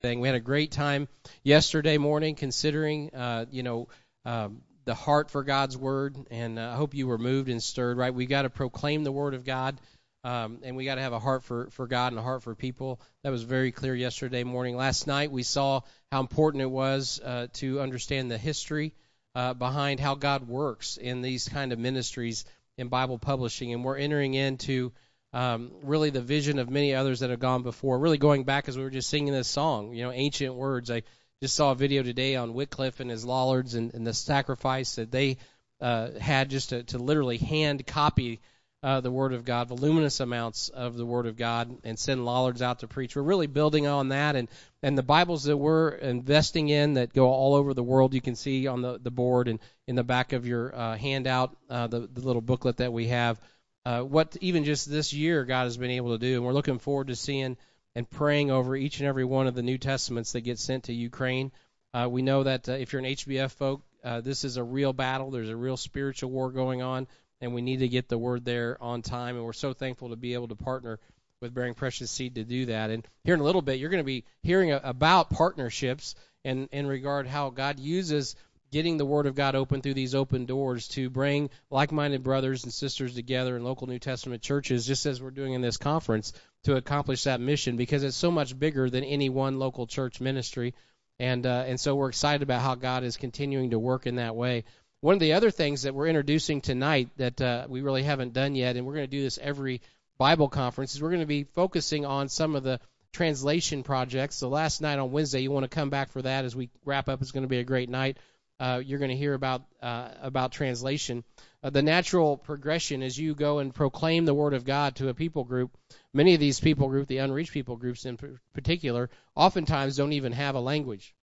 thing. We had a great time yesterday morning considering, uh, you know, um, the heart for God's word, and uh, I hope you were moved and stirred. Right, we got to proclaim the word of God, um, and we got to have a heart for for God and a heart for people. That was very clear yesterday morning. Last night we saw how important it was uh, to understand the history uh, behind how God works in these kind of ministries in Bible publishing, and we're entering into um, really the vision of many others that have gone before. Really going back as we were just singing this song, you know, ancient words. I just saw a video today on Wycliffe and his Lollards and, and the sacrifice that they uh, had just to, to literally hand copy uh, the Word of God, voluminous amounts of the Word of God, and send Lollards out to preach. We're really building on that, and and the Bibles that we're investing in that go all over the world. You can see on the the board and in the back of your uh, handout, uh, the the little booklet that we have uh, what even just this year God has been able to do. And we're looking forward to seeing and praying over each and every one of the New Testaments that get sent to Ukraine. Uh, we know that uh, if you're an HBF folk, uh, this is a real battle. There's a real spiritual war going on, and we need to get the word there on time. And we're so thankful to be able to partner with Bearing Precious Seed to do that. And here in a little bit, you're going to be hearing a, about partnerships and in regard how God uses getting the Word of God open through these open doors to bring like minded brothers and sisters together in local New Testament churches, just as we're doing in this conference, to accomplish that mission because it's so much bigger than any one local church ministry. And, uh, and so we're excited about how God is continuing to work in that way. One of the other things that we're introducing tonight that uh, we really haven't done yet, and we're going to do this every Bible conference, is we're going to be focusing on some of the translation projects. So last night on Wednesday, you want to come back for that as we wrap up. It's going to be a great night uh, you're going to hear about uh, about translation. Uh, the natural progression as you go and proclaim the word of God to a people group. Many of these people group, the unreached people groups in particular, oftentimes don't even have a language.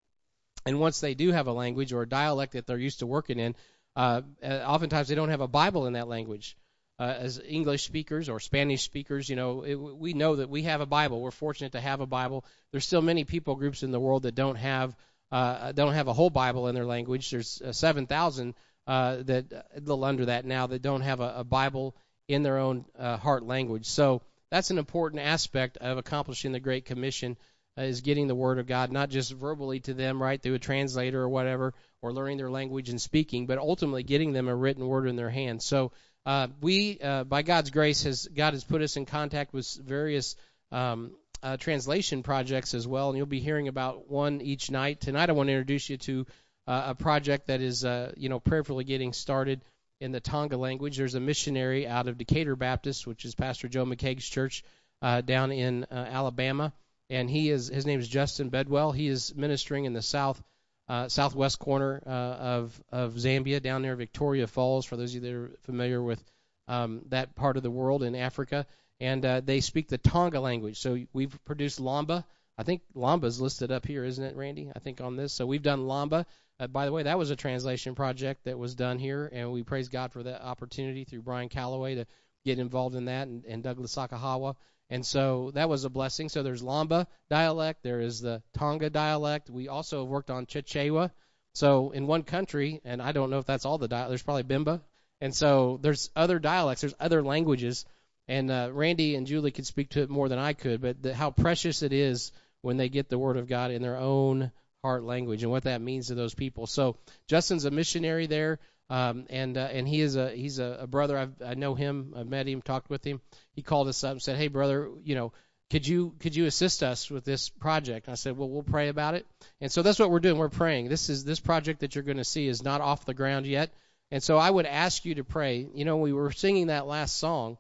And once they do have a language or a dialect that they're used to working in, uh, uh oftentimes they don't have a Bible in that language. Uh, as English speakers or Spanish speakers, you know, it, we know that we have a Bible. We're fortunate to have a Bible. There's still many people groups in the world that don't have uh, don't have a whole Bible in their language. There's uh, 7,000 uh, that a little under that now that don't have a, a Bible in their own uh, heart language. So that's an important aspect of accomplishing the Great Commission uh, is getting the Word of God not just verbally to them, right, through a translator or whatever, or learning their language and speaking, but ultimately getting them a written Word in their hands. So uh, we, uh, by God's grace, has God has put us in contact with various um, uh, translation projects as well, and you'll be hearing about one each night. Tonight, I want to introduce you to uh, a project that is, uh, you know, prayerfully getting started in the Tonga language. There's a missionary out of Decatur Baptist, which is Pastor Joe McCaig's church uh, down in uh, Alabama, and he is his name is Justin Bedwell. He is ministering in the south uh, southwest corner of of Zambia, down near Victoria Falls. For those of you that are familiar with um, that part of the world in Africa, and uh, they speak the Tonga language. So we've produced Lamba. I think Lamba is listed up here, isn't it, Randy? I think on this. So we've done Lamba. Uh, by the way, that was a translation project that was done here, and we praise God for that opportunity through Brian Calloway to get involved in that, and, and Douglas Sakahawa. And so that was a blessing. So there's Lamba dialect, there is the Tonga dialect. We also have worked on Chichewa. So in one country, and I don't know if that's all the dialects, there's probably Bemba. And so there's other dialects, there's other languages and uh, Randy and Julie could speak to it more than I could, but the, how precious it is when they get the Word of God in their own heart language and what that means to those people. So Justin's a missionary there, um, and uh, and he is a he's a, a brother. I've, I know him. I've met him, talked with him. He called us up and said, "Hey, brother, you know." Could you could you assist us with this project? And I said, well, we'll pray about it. And so that's what we're doing. We're praying. This is this project that you're going to see is not off the ground yet. And so I would ask you to pray. You know, we were singing that last song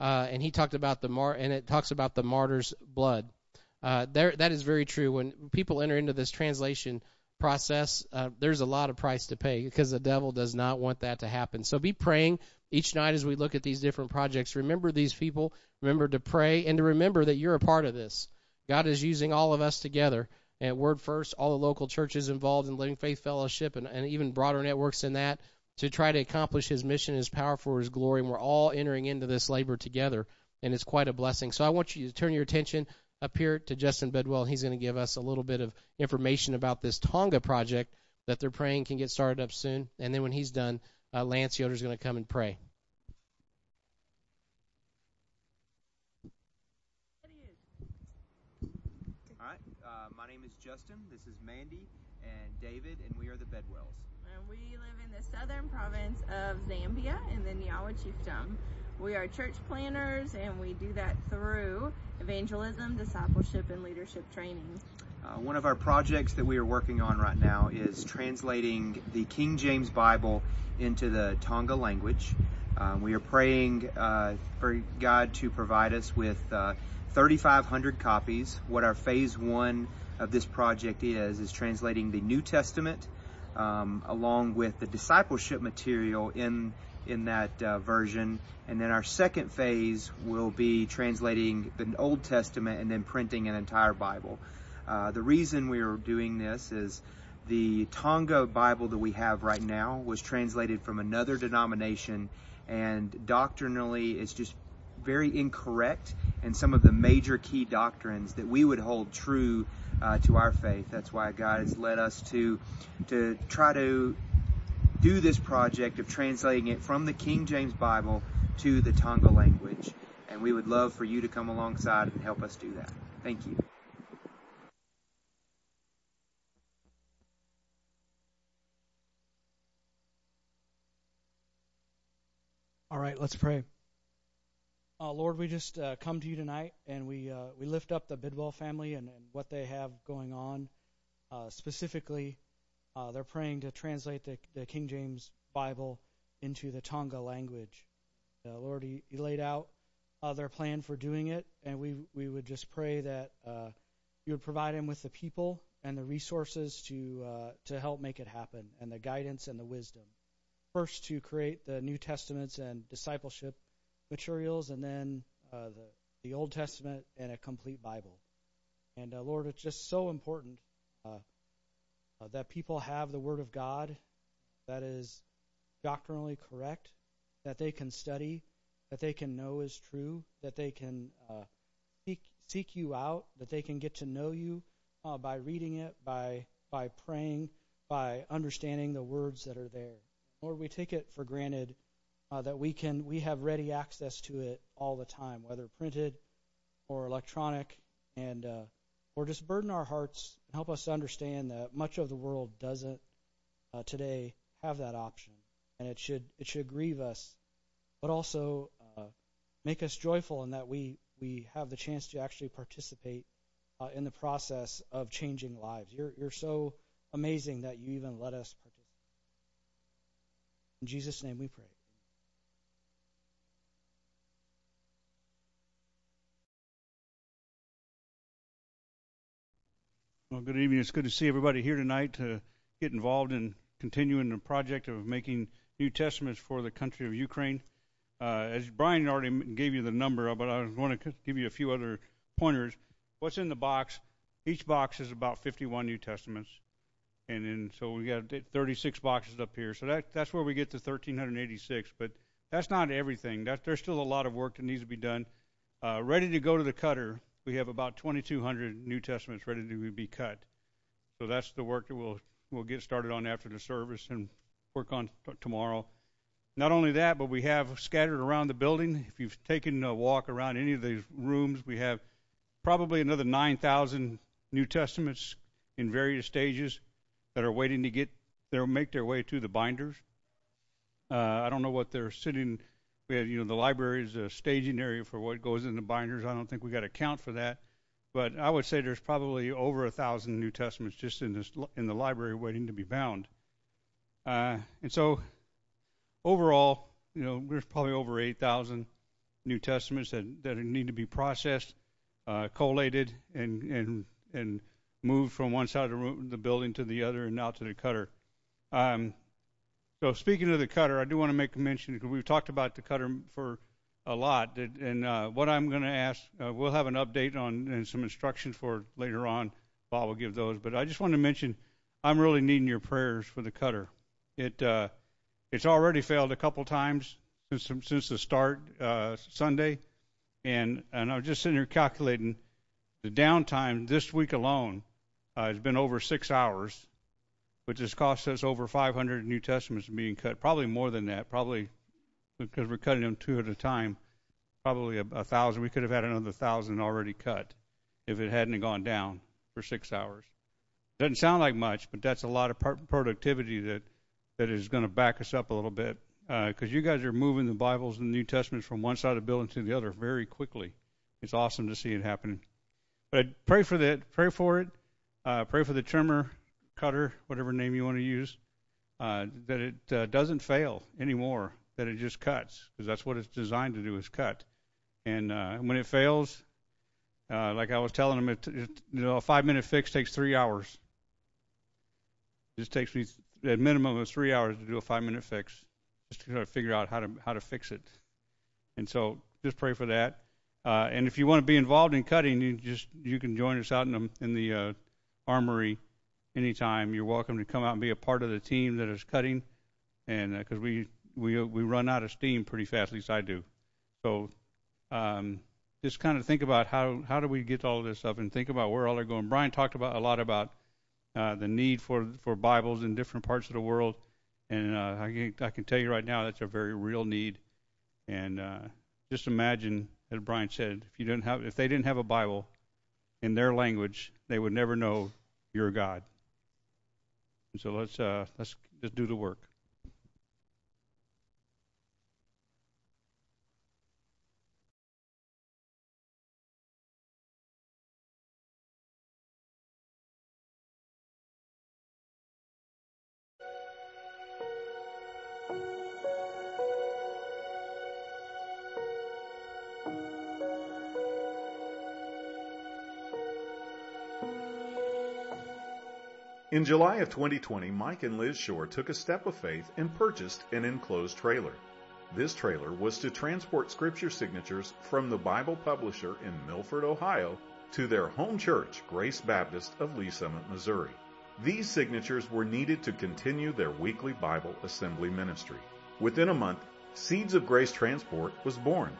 uh, and he talked about the mar and it talks about the martyr's blood. Uh, there, that is very true. When people enter into this translation process, uh, there's a lot of price to pay because the devil does not want that to happen. So be praying each night as we look at these different projects. Remember these people. Remember to pray and to remember that you're a part of this. God is using all of us together. And Word First, all the local churches involved in Living Faith Fellowship, and, and even broader networks than that to try to accomplish his mission, his power for his glory, and we're all entering into this labor together, and it's quite a blessing. So I want you to turn your attention up here to Justin Bedwell. He's going to give us a little bit of information about this Tonga project that they're praying can get started up soon. And then when he's done, uh, Lance Yoder is going to come and pray. All right. Uh, my name is Justin. This is Mandy and David, and we are the Bedwells. And we live in the southern province of Zambia in the Nyawa Chiefdom. We are church planners, and we do that through evangelism, discipleship, and leadership training. Uh, one of our projects that we are working on right now is translating the King James Bible into the Tonga language. Uh, we are praying uh, for God to provide us with uh, 3,500 copies. What our phase one of this project is is translating the New Testament um, along with the discipleship material in in that uh, version, and then our second phase will be translating the Old Testament and then printing an entire Bible. Uh, the reason we are doing this is the Tonga Bible that we have right now was translated from another denomination, and doctrinally it's just very incorrect in some of the major key doctrines that we would hold true uh, to our faith. That's why God has led us to to try to do this project of translating it from the King James Bible to the Tonga language. And we would love for you to come alongside and help us do that. Thank you. All right, let's pray. Uh, Lord, we just uh, come to you tonight and we uh, we lift up the Bedwell family and, and what they have going on. Uh, specifically, uh, they're praying to translate the, the, King James Bible into the Tonga language. Uh, Lord, he, you, laid out their plan for doing it, and we we would just pray that you would provide him with the people and the resources to to help make it happen, and the guidance and the wisdom first to create the New Testaments and discipleship materials, and then uh, the the Old Testament and a complete Bible. And uh, Lord, it's just so important uh, uh that people have the Word of God that is doctrinally correct, that they can study, that they can know is true, that they can uh, seek seek you out, that they can get to know you uh, by reading it, by by praying, by understanding the words that are there. Lord, we take it for granted uh, that we can we have ready access to it all the time, whether printed or electronic, and uh, or just burden our hearts and help us understand that much of the world doesn't uh, today have that option, and it should it should grieve us, but also uh, make us joyful in that we we have the chance to actually participate uh, in the process of changing lives. You're you're so amazing that you even let us participate. In Jesus' name we pray. Well, good evening. It's good to see everybody here tonight to get involved in continuing the project of making New Testaments for the country of Ukraine. Uh, as Brian already gave you the number, but I want to give you a few other pointers. What's in the box? Each box is about 51 New Testaments and then so we got 36 boxes up here. So that that's where we get to 1386. But that's not everything. That there's still a lot of work that needs to be done. Uh, ready to go to the cutter, we have about 2,200 New Testaments ready to be cut. So that's the work that we'll we'll get started on after the service and work on t- tomorrow. Not only that, but we have scattered around the building. If you've taken a walk around any of these rooms, we have probably another 9,000 New Testaments in various stages that are waiting to get their make their way to the binders. Uh, I don't know what they're sitting. We have, you know, the library is a staging area for what goes in the binders. I don't think we got to count for that, but I would say there's probably over a thousand New Testaments just in this in the library waiting to be bound. Uh, and so, overall, you know, there's probably over 8,000 New Testaments that that need to be processed, uh, collated, and and and moved from one side of the, room, the building to the other and out to the cutter. Um, so speaking of the cutter, I do want to make a mention because we've talked about the cutter for a lot, and uh, what I'm going to ask, uh, we'll have an update on and some instructions for later on. Bob will give those, but I just want to mention I'm really needing your prayers for the cutter. It uh, it's already failed a couple times since since the start uh, Sunday, and and I was just sitting here calculating the downtime this week alone uh, has been over six hours, which has cost us over 500 New Testaments being cut. Probably more than that. Probably because we're cutting them two at a time. Probably a, a thousand. We could have had another thousand already cut if it hadn't gone down for six hours. Doesn't sound like much, but that's a lot of productivity that that is going to back us up a little bit because uh, you guys are moving the Bibles and the New Testaments from one side of the building to the other very quickly. It's awesome to see it happening. But I pray for that. Pray for it. Uh, pray for the trimmer, cutter, whatever name you want to use, uh, that it uh, doesn't fail anymore. That it just cuts because that's what it's designed to do is cut. And uh, when it fails, like I was telling them, a five-minute fix takes three hours. It just takes me a minimum of three hours to do a five-minute fix, just to figure out how to fix it. And so, just pray for that. And if you want to be involved in cutting, you can join us out in the armory anytime. You're welcome to come out and be a part of the team that is cutting, and because uh, we we we run out of steam pretty fast, at least I do. So um, just kind of think about how how do we get all this stuff, and think about where all they're going. Brian talked about a lot about uh, the need for for Bibles in different parts of the world, and uh, I can I can tell you right now that's a very real need, and uh, just imagine, as Brian said, if you didn't have if they didn't have a Bible in their language, they would never know your God. So let's uh, let's just do the work. In July of 2020, Mike and Liz Shore took a step of faith and purchased an enclosed trailer. This trailer was to transport scripture signatures from the Bible publisher in Milford, Ohio to their home church, Grace Baptist of Lee's Summit, Missouri. These signatures were needed to continue their weekly Bible assembly ministry. Within a month, Seeds of Grace Transport was born.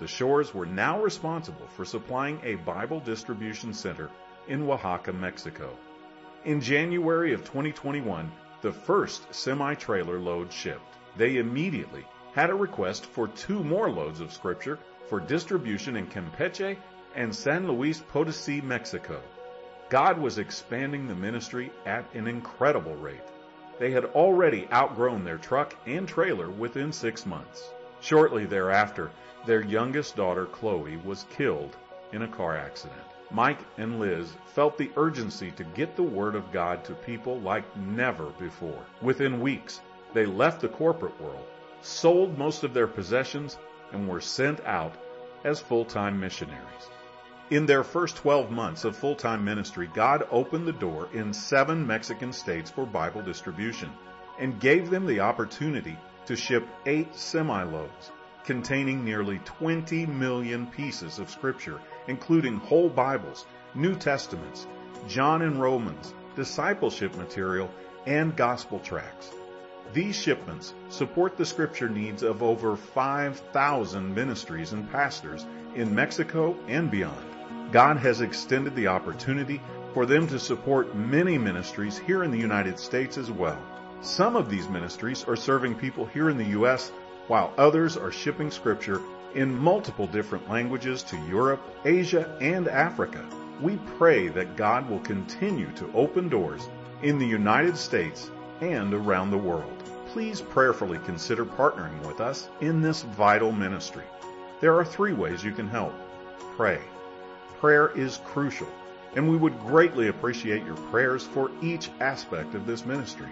The Shores were now responsible for supplying a Bible distribution center in Oaxaca, Mexico. In January of 2021, the first semi-trailer load shipped. They immediately had a request for two more loads of scripture for distribution in Campeche and San Luis Potosi, Mexico. God was expanding the ministry at an incredible rate. They had already outgrown their truck and trailer within six months. Shortly thereafter, their youngest daughter, Chloe, was killed in a car accident. Mike and Liz felt the urgency to get the Word of God to people like never before. Within weeks, they left the corporate world, sold most of their possessions, and were sent out as full-time missionaries. In their first 12 months of full-time ministry, God opened the door in seven Mexican states for Bible distribution and gave them the opportunity to ship eight semi-loads containing nearly 20 million pieces of scripture, including whole Bibles, New Testaments, John and Romans, discipleship material, and gospel tracts. These shipments support the scripture needs of over 5,000 ministries and pastors in Mexico and beyond. God has extended the opportunity for them to support many ministries here in the United States as well. Some of these ministries are serving people here in the U.S while others are shipping scripture in multiple different languages to Europe, Asia, and Africa. We pray that God will continue to open doors in the United States and around the world. Please prayerfully consider partnering with us in this vital ministry. There are three ways you can help. Pray. Prayer is crucial, and we would greatly appreciate your prayers for each aspect of this ministry.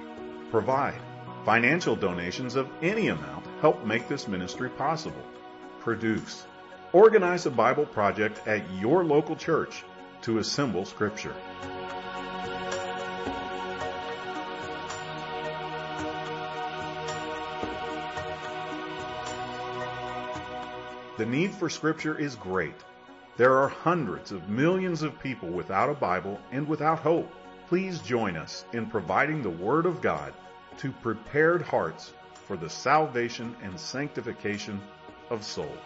Provide. Financial donations of any amount help make this ministry possible. Produce. Organize a Bible project at your local church to assemble Scripture. The need for Scripture is great. There are hundreds of millions of people without a Bible and without hope. Please join us in providing the Word of God to prepared hearts for the salvation and sanctification of souls.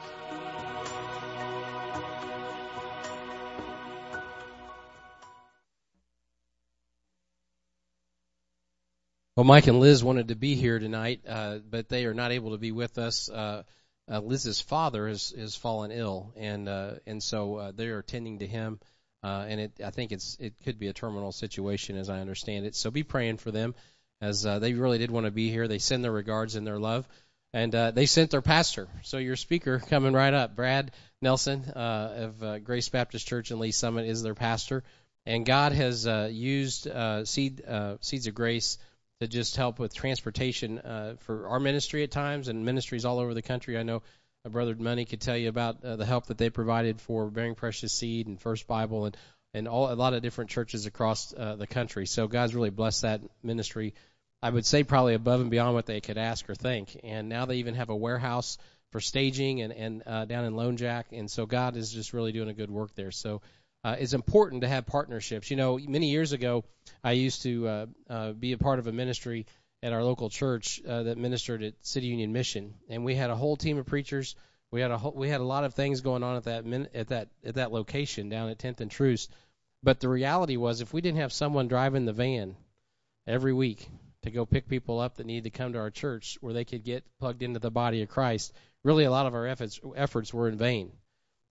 Well, Mike and Liz wanted to be here tonight, uh, but they are not able to be with us. Uh, uh, Liz's father has, has fallen ill, and uh, and so uh, they are attending to him. uh, and it I think it's it could be a terminal situation as I understand it. So be praying for them as they really did want to be here. They send their regards and their love, and uh, they sent their pastor. So your speaker coming right up, Brad Nelson uh, of uh, Grace Baptist Church in Lee's Summit is their pastor, and God has uh, used uh, seed uh, seeds of grace to just help with transportation uh, for our ministry at times and ministries all over the country. I know Brother Money could tell you about the help that they provided for Bearing Precious Seed and First Bible and and all a lot of different churches across uh, the country. So God's really blessed that ministry. I would say probably above and beyond what they could ask or think. And now they even have a warehouse for staging and and uh, down in Lone Jack. And so God is just really doing a good work there. So uh, it's important to have partnerships. You know, many years ago, I used to uh, uh, be a part of a ministry at our local church uh, that ministered at City Union Mission, and we had a whole team of preachers. We had a whole, we had a lot of things going on at that min, at that at that location down at 10th and Troost. But the reality was, if we didn't have someone driving the van every week to go pick people up that needed to come to our church where they could get plugged into the body of Christ, really a lot of our efforts efforts were in vain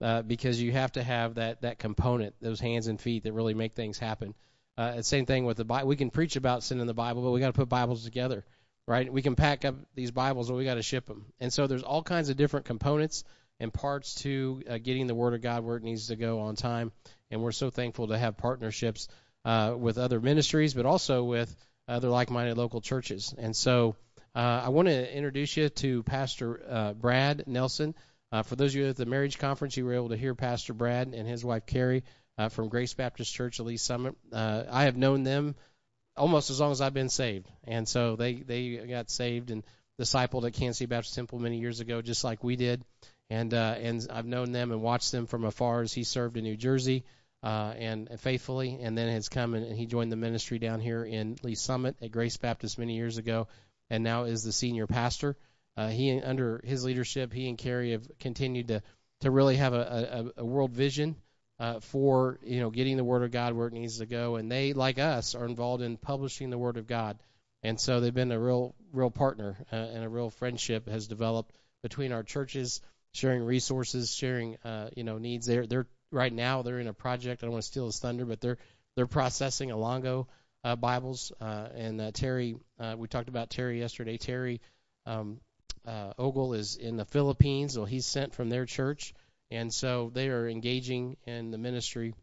uh, because you have to have that that component, those hands and feet that really make things happen. Uh, same thing with the Bible. We can preach about sin in the Bible, but we got to put Bibles together, right? We can pack up these Bibles, but we got to ship them. And so there's all kinds of different components and parts to uh, getting the Word of God where it needs to go on time. And we're so thankful to have partnerships uh, with other ministries, but also with other like-minded local churches. And so uh, I want to introduce you to Pastor uh, Brad Nelson. Uh, for those of you at the marriage conference, you were able to hear Pastor Brad and his wife Carrie uh, from Grace Baptist Church Lee's Summit. Uh, I have known them almost as long as I've been saved, and so they they got saved and discipled at Kansas City Baptist Temple many years ago, just like we did. And uh, and I've known them and watched them from afar as he served in New Jersey uh, and, and faithfully, and then has come and, and he joined the ministry down here in Lee's Summit at Grace Baptist many years ago, and now is the senior pastor. Uh, he under his leadership, he and Carrie have continued to to really have a, a, a world vision uh, for you know getting the Word of God where it needs to go, and they like us are involved in publishing the Word of God, and so they've been a real real partner uh, and a real friendship has developed between our churches, sharing resources, sharing uh, you know needs. They're they're right now they're in a project. I don't want to steal his thunder, but they're they're processing Ilonggo uh, Bibles, uh, and uh, Terry uh, we talked about Terry yesterday. Terry um, uh, Ogle is in the Philippines, so he's sent from their church, and so they are engaging in the ministry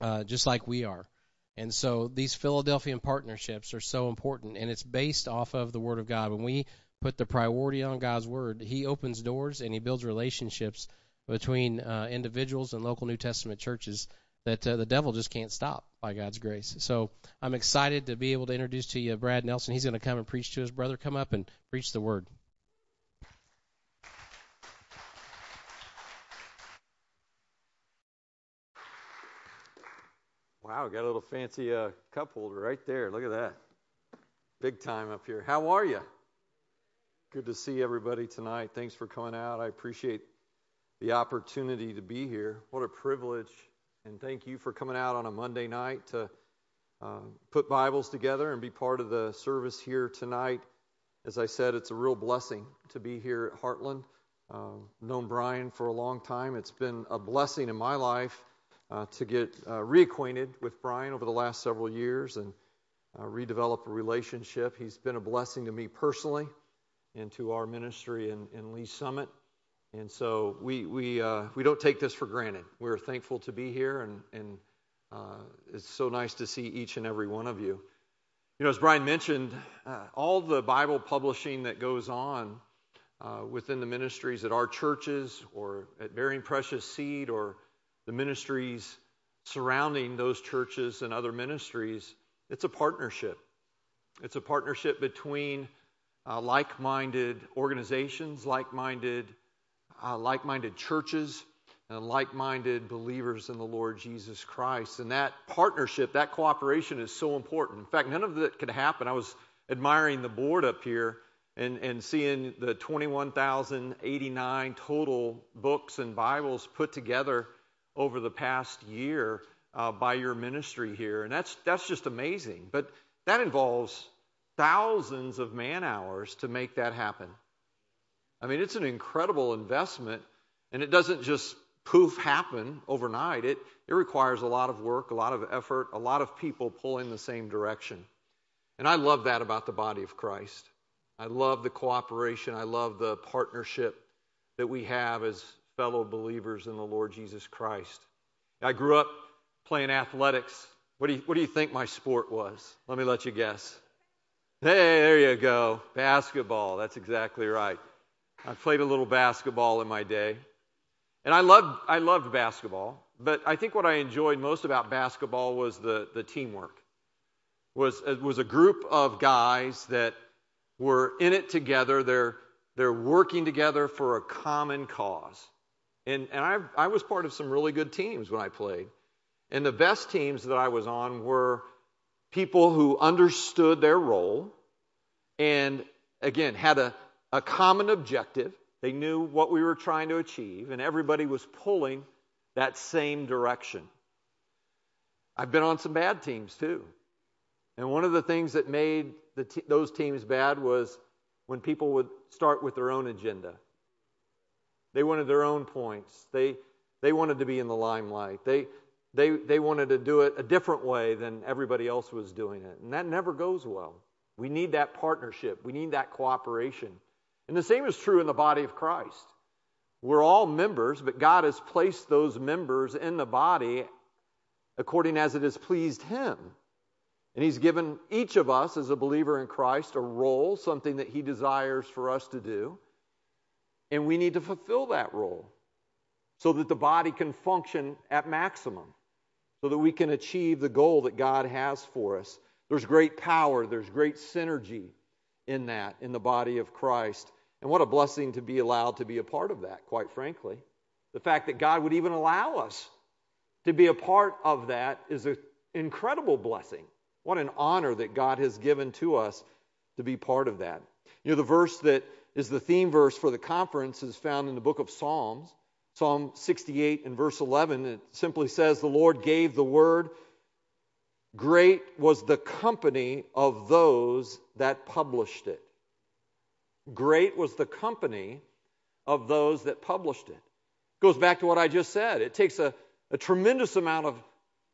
uh, just like we are. And so these Philadelphian partnerships are so important, and it's based off of the Word of God. When we put the priority on God's Word, He opens doors and He builds relationships between uh, individuals and local New Testament churches that uh, the devil just can't stop by God's grace. So I'm excited to be able to introduce to you Brad Nelson. He's going to come and preach to his brother. Come up and preach the Word. Wow, got a little fancy uh, cup holder right there. Look at that. Big time up here. How are you? Good to see everybody tonight. Thanks for coming out. I appreciate the opportunity to be here. What a privilege. And thank you for coming out on a Monday night to uh, put Bibles together and be part of the service here tonight. As I said, it's a real blessing to be here at Heartland. Uh, known Brian for a long time. It's been a blessing in my life uh, to get uh, reacquainted with Brian over the last several years and uh, redevelop a relationship. He's been a blessing to me personally and to our ministry in, in Lee's Summit. And so we, we, uh, we don't take this for granted. We're thankful to be here, and, and uh, it's so nice to see each and every one of you. You know, as Brian mentioned, uh, all the Bible publishing that goes on within the ministries at our churches or at Bearing Precious Seed or the ministries surrounding those churches and other ministries, it's a partnership. It's a partnership between uh, like-minded organizations, like-minded, uh, like-minded churches, and like-minded believers in the Lord Jesus Christ. And that partnership, that cooperation, is so important. In fact, none of that could happen. I was admiring the board up here and, and seeing the 21,089 total books and Bibles put together over the past year uh, by your ministry here. And that's, that's just amazing. But that involves thousands of man hours to make that happen. I mean, it's an incredible investment, and it doesn't just poof happen overnight. It, it requires a lot of work, a lot of effort, a lot of people pulling the same direction. And I love that about the body of Christ. I love the cooperation. I love the partnership that we have as fellow believers in the Lord Jesus Christ. I grew up playing athletics. What do you, what do you think my sport was? Let me let you guess. Hey, there you go. Basketball. That's exactly right. I played a little basketball in my day. And I loved, I loved basketball, but I think what I enjoyed most about basketball was the, the teamwork. Was, uh, was a group of guys that were in it together. They're, they're working together for a common cause. And, and I, I was part of some really good teams when I played. And the best teams that I was on were people who understood their role and, again, had a, a common objective they knew what we were trying to achieve, and everybody was pulling that same direction. I've been on some bad teams too. And one of the things that made those teams bad was when people would start with their own agenda. They wanted their own points. They, they wanted to be in the limelight. They, they, they wanted to do it a different way than everybody else was doing it. And that never goes well. We need that partnership, we need that cooperation. And the same is true in the body of Christ. We're all members, but God has placed those members in the body according as it has pleased Him. And He's given each of us, as a believer in Christ, a role, something that He desires for us to do. And we need to fulfill that role so that the body can function at maximum, so that we can achieve the goal that God has for us. There's great power, there's great synergy in that, in the body of Christ. And what a blessing to be allowed to be a part of that, quite frankly. The fact that God would even allow us to be a part of that is an incredible blessing. What an honor that God has given to us to be part of that. You know, the verse that is the theme verse for the conference is found in the book of Psalms. Psalm 68 and verse 11, it simply says, The Lord gave the word Great was the company of those that published it. Great was the company of those that published it. Goes back to what I just said. It takes a, a tremendous amount of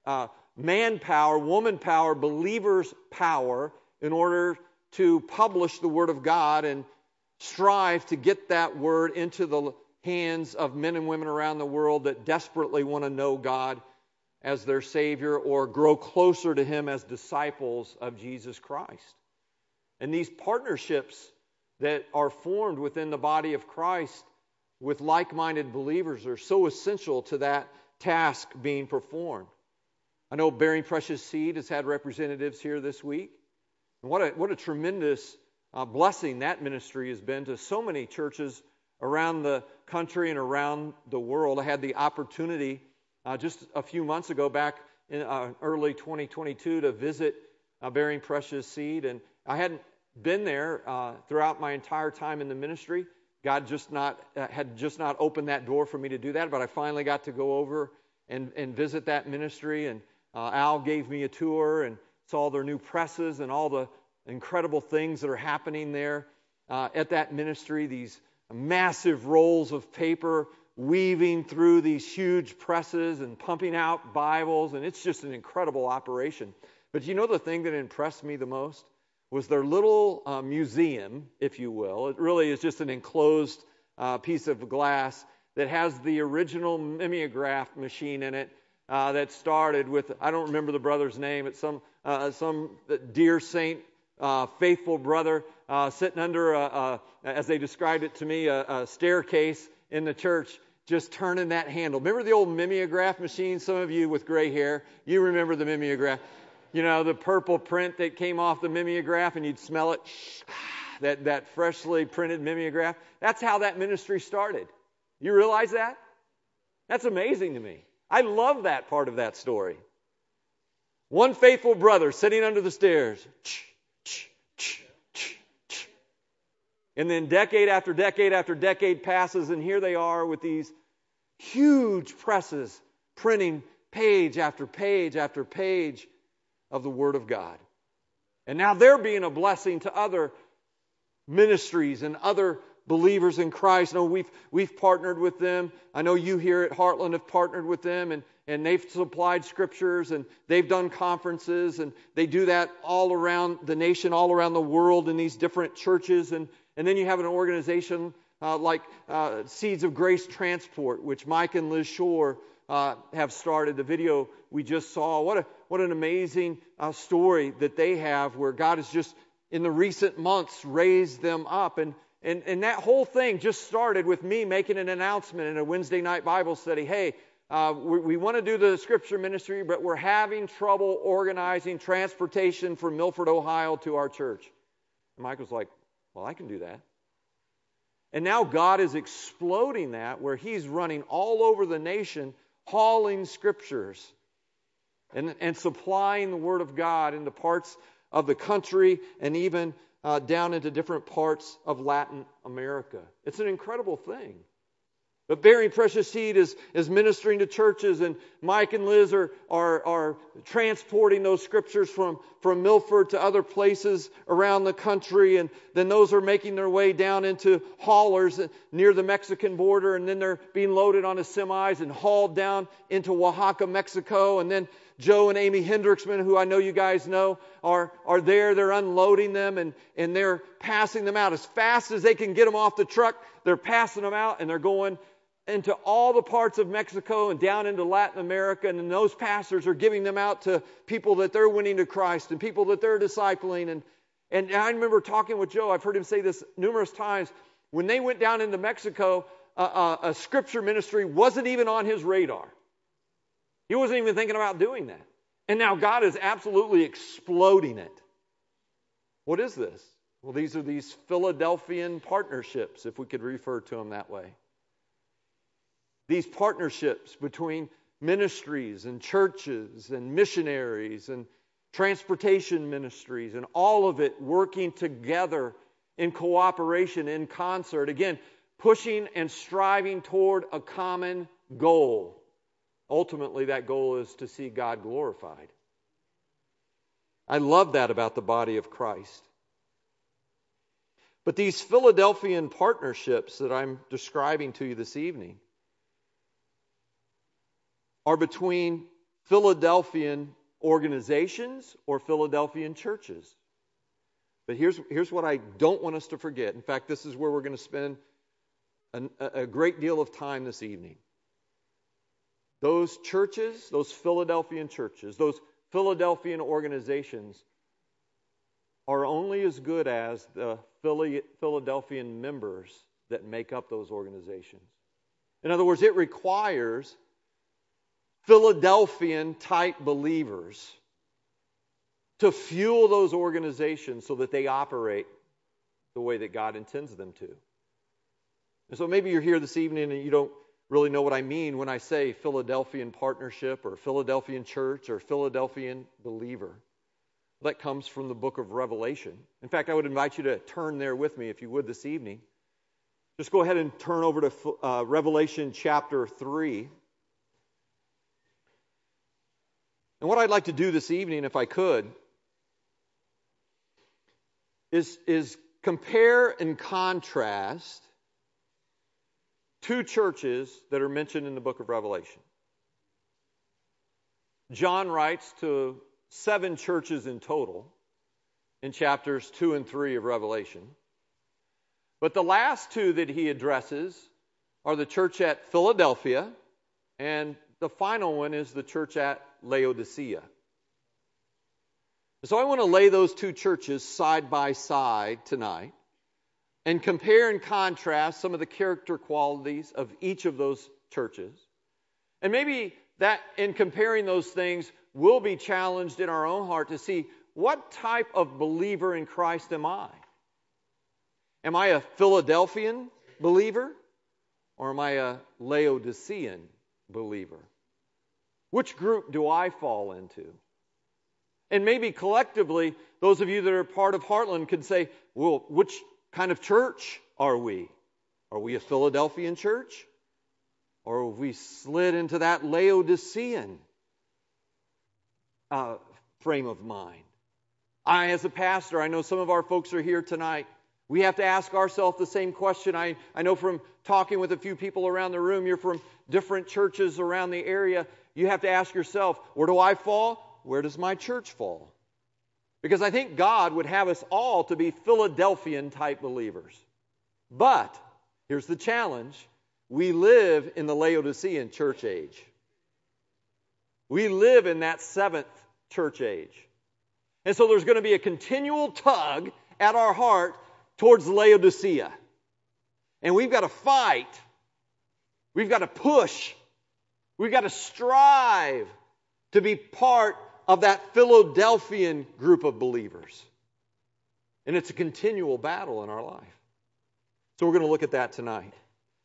uh, manpower, woman power, believers' power in order to publish the Word of God and strive to get that Word into the hands of men and women around the world that desperately want to know God as their Savior or grow closer to Him as disciples of Jesus Christ. And these partnerships that are formed within the body of Christ with like minded believers are so essential to that task being performed. I know Bearing Precious Seed has had representatives here this week. And what a, what a tremendous uh, blessing that ministry has been to so many churches around the country and around the world. I had the opportunity uh, just a few months ago, back in uh, early 2022, to visit uh, Bearing Precious Seed. And I hadn't been there uh, throughout my entire time in the ministry. God just not uh, had just not opened that door for me to do that, but I finally got to go over and, and visit that ministry. And uh, Al gave me a tour and saw their new presses and all the incredible things that are happening there at that ministry. These massive rolls of paper weaving through these huge presses and pumping out Bibles, and it's just an incredible operation. But you know the thing that impressed me the most? Was their little uh, museum, if you will. It really is just an enclosed uh, piece of glass that has the original mimeograph machine in it uh, that started with, I don't remember the brother's name, it's some, uh, some dear saint, uh, faithful brother uh, sitting under, a, a, as they described it to me, a, a staircase in the church just turning that handle. Remember the old mimeograph machine? Some of you with gray hair, you remember the mimeograph. You know, the purple print that came off the mimeograph and you'd smell it. That, that freshly printed mimeograph. That's how that ministry started. You realize that? That's amazing to me. I love that part of that story. One faithful brother sitting under the stairs. And then decade after decade after decade passes, and here they are with these huge presses printing page after page after page of the Word of God. And now they're being a blessing to other ministries and other believers in Christ. Know we've, we've partnered with them. I know you here at Heartland have partnered with them, and, and they've supplied scriptures, and they've done conferences, and they do that all around the nation, all around the world in these different churches. And, and then you have an organization uh, like uh, Seeds of Grace Transport, which Mike and Liz Shore uh, have started. The video we just saw, what, a, what an amazing uh, story that they have where God has just, in the recent months, raised them up. And, and, and that whole thing just started with me making an announcement in a Wednesday night Bible study. Hey, uh, we, we want to do the scripture ministry, but we're having trouble organizing transportation from Milford, Ohio to our church. And Mike was like, Well, I can do that. And now God is exploding that where He's running all over the nation, hauling scriptures and, and supplying the Word of God into parts of the country and even uh, down into different parts of Latin America. It's an incredible thing. But bearing precious seed is, is ministering to churches, and Mike and Liz are, are, are transporting those scriptures from, from Milford to other places around the country, and then those are making their way down into haulers near the Mexican border, and then they're being loaded onto semis and hauled down into Oaxaca, Mexico, and then Joe and Amy Hendricksman, who I know you guys know, are, are there. They're unloading them and, and they're passing them out as fast as they can get them off the truck. They're passing them out and they're going into all the parts of Mexico and down into Latin America, and those pastors are giving them out to people that they're winning to Christ and people that they're discipling. And, and I remember talking with Joe, I've heard him say this numerous times. When they went down into Mexico, uh, uh, a scripture ministry wasn't even on his radar. He wasn't even thinking about doing that. And now God is absolutely exploding it. What is this? Well, these are these Philadelphian partnerships, if we could refer to them that way these partnerships between ministries and churches and missionaries and transportation ministries and all of it working together in cooperation, in concert. Again, pushing and striving toward a common goal. Ultimately, that goal is to see God glorified. I love that about the body of Christ. But these Philadelphian partnerships that I'm describing to you this evening, are between Philadelphian organizations or Philadelphian churches. But here's, here's what I don't want us to forget. In fact, this is where we're going to spend an, a great deal of time this evening. Those churches, those Philadelphian churches, those Philadelphian organizations are only as good as the Philadelphian members that make up those organizations. In other words, it requires Philadelphian type believers to fuel those organizations so that they operate the way that God intends them to. And so maybe you're here this evening and you don't really know what I mean when I say Philadelphian partnership or Philadelphian church or Philadelphian believer. That comes from the book of Revelation. In fact, I would invite you to turn there with me if you would this evening. Just go ahead and turn over to uh, Revelation chapter 3. And what I'd like to do this evening, if I could, is, is compare and contrast two churches that are mentioned in the book of Revelation. John writes to seven churches in total in chapters 2 and 3 of Revelation. But the last two that he addresses are the church at Philadelphia, and the final one is the church at Laodicea. So I want to lay those two churches side by side tonight and compare and contrast some of the character qualities of each of those churches. And maybe that in comparing those things, we'll be challenged in our own heart to see what type of believer in Christ am I? Am I a Philadelphian believer or am I a Laodicean believer? Which group do I fall into? And maybe collectively, those of you that are part of Heartland could say, well, which kind of church are we? Are we a Philadelphian church? Or have we slid into that Laodicean uh, frame of mind? I, as a pastor, I know some of our folks are here tonight. We have to ask ourselves the same question. I, I know from talking with a few people around the room, you're from different churches around the area. You have to ask yourself, where do I fall? Where does my church fall? Because I think God would have us all to be Philadelphian type believers. But here's the challenge we live in the Laodicean church age. We live in that seventh church age. And so there's going to be a continual tug at our heart towards Laodicea. And we've got to fight. We've got to push. We've got to strive to be part of that Philadelphian group of believers. And it's a continual battle in our life. So we're going to look at that tonight.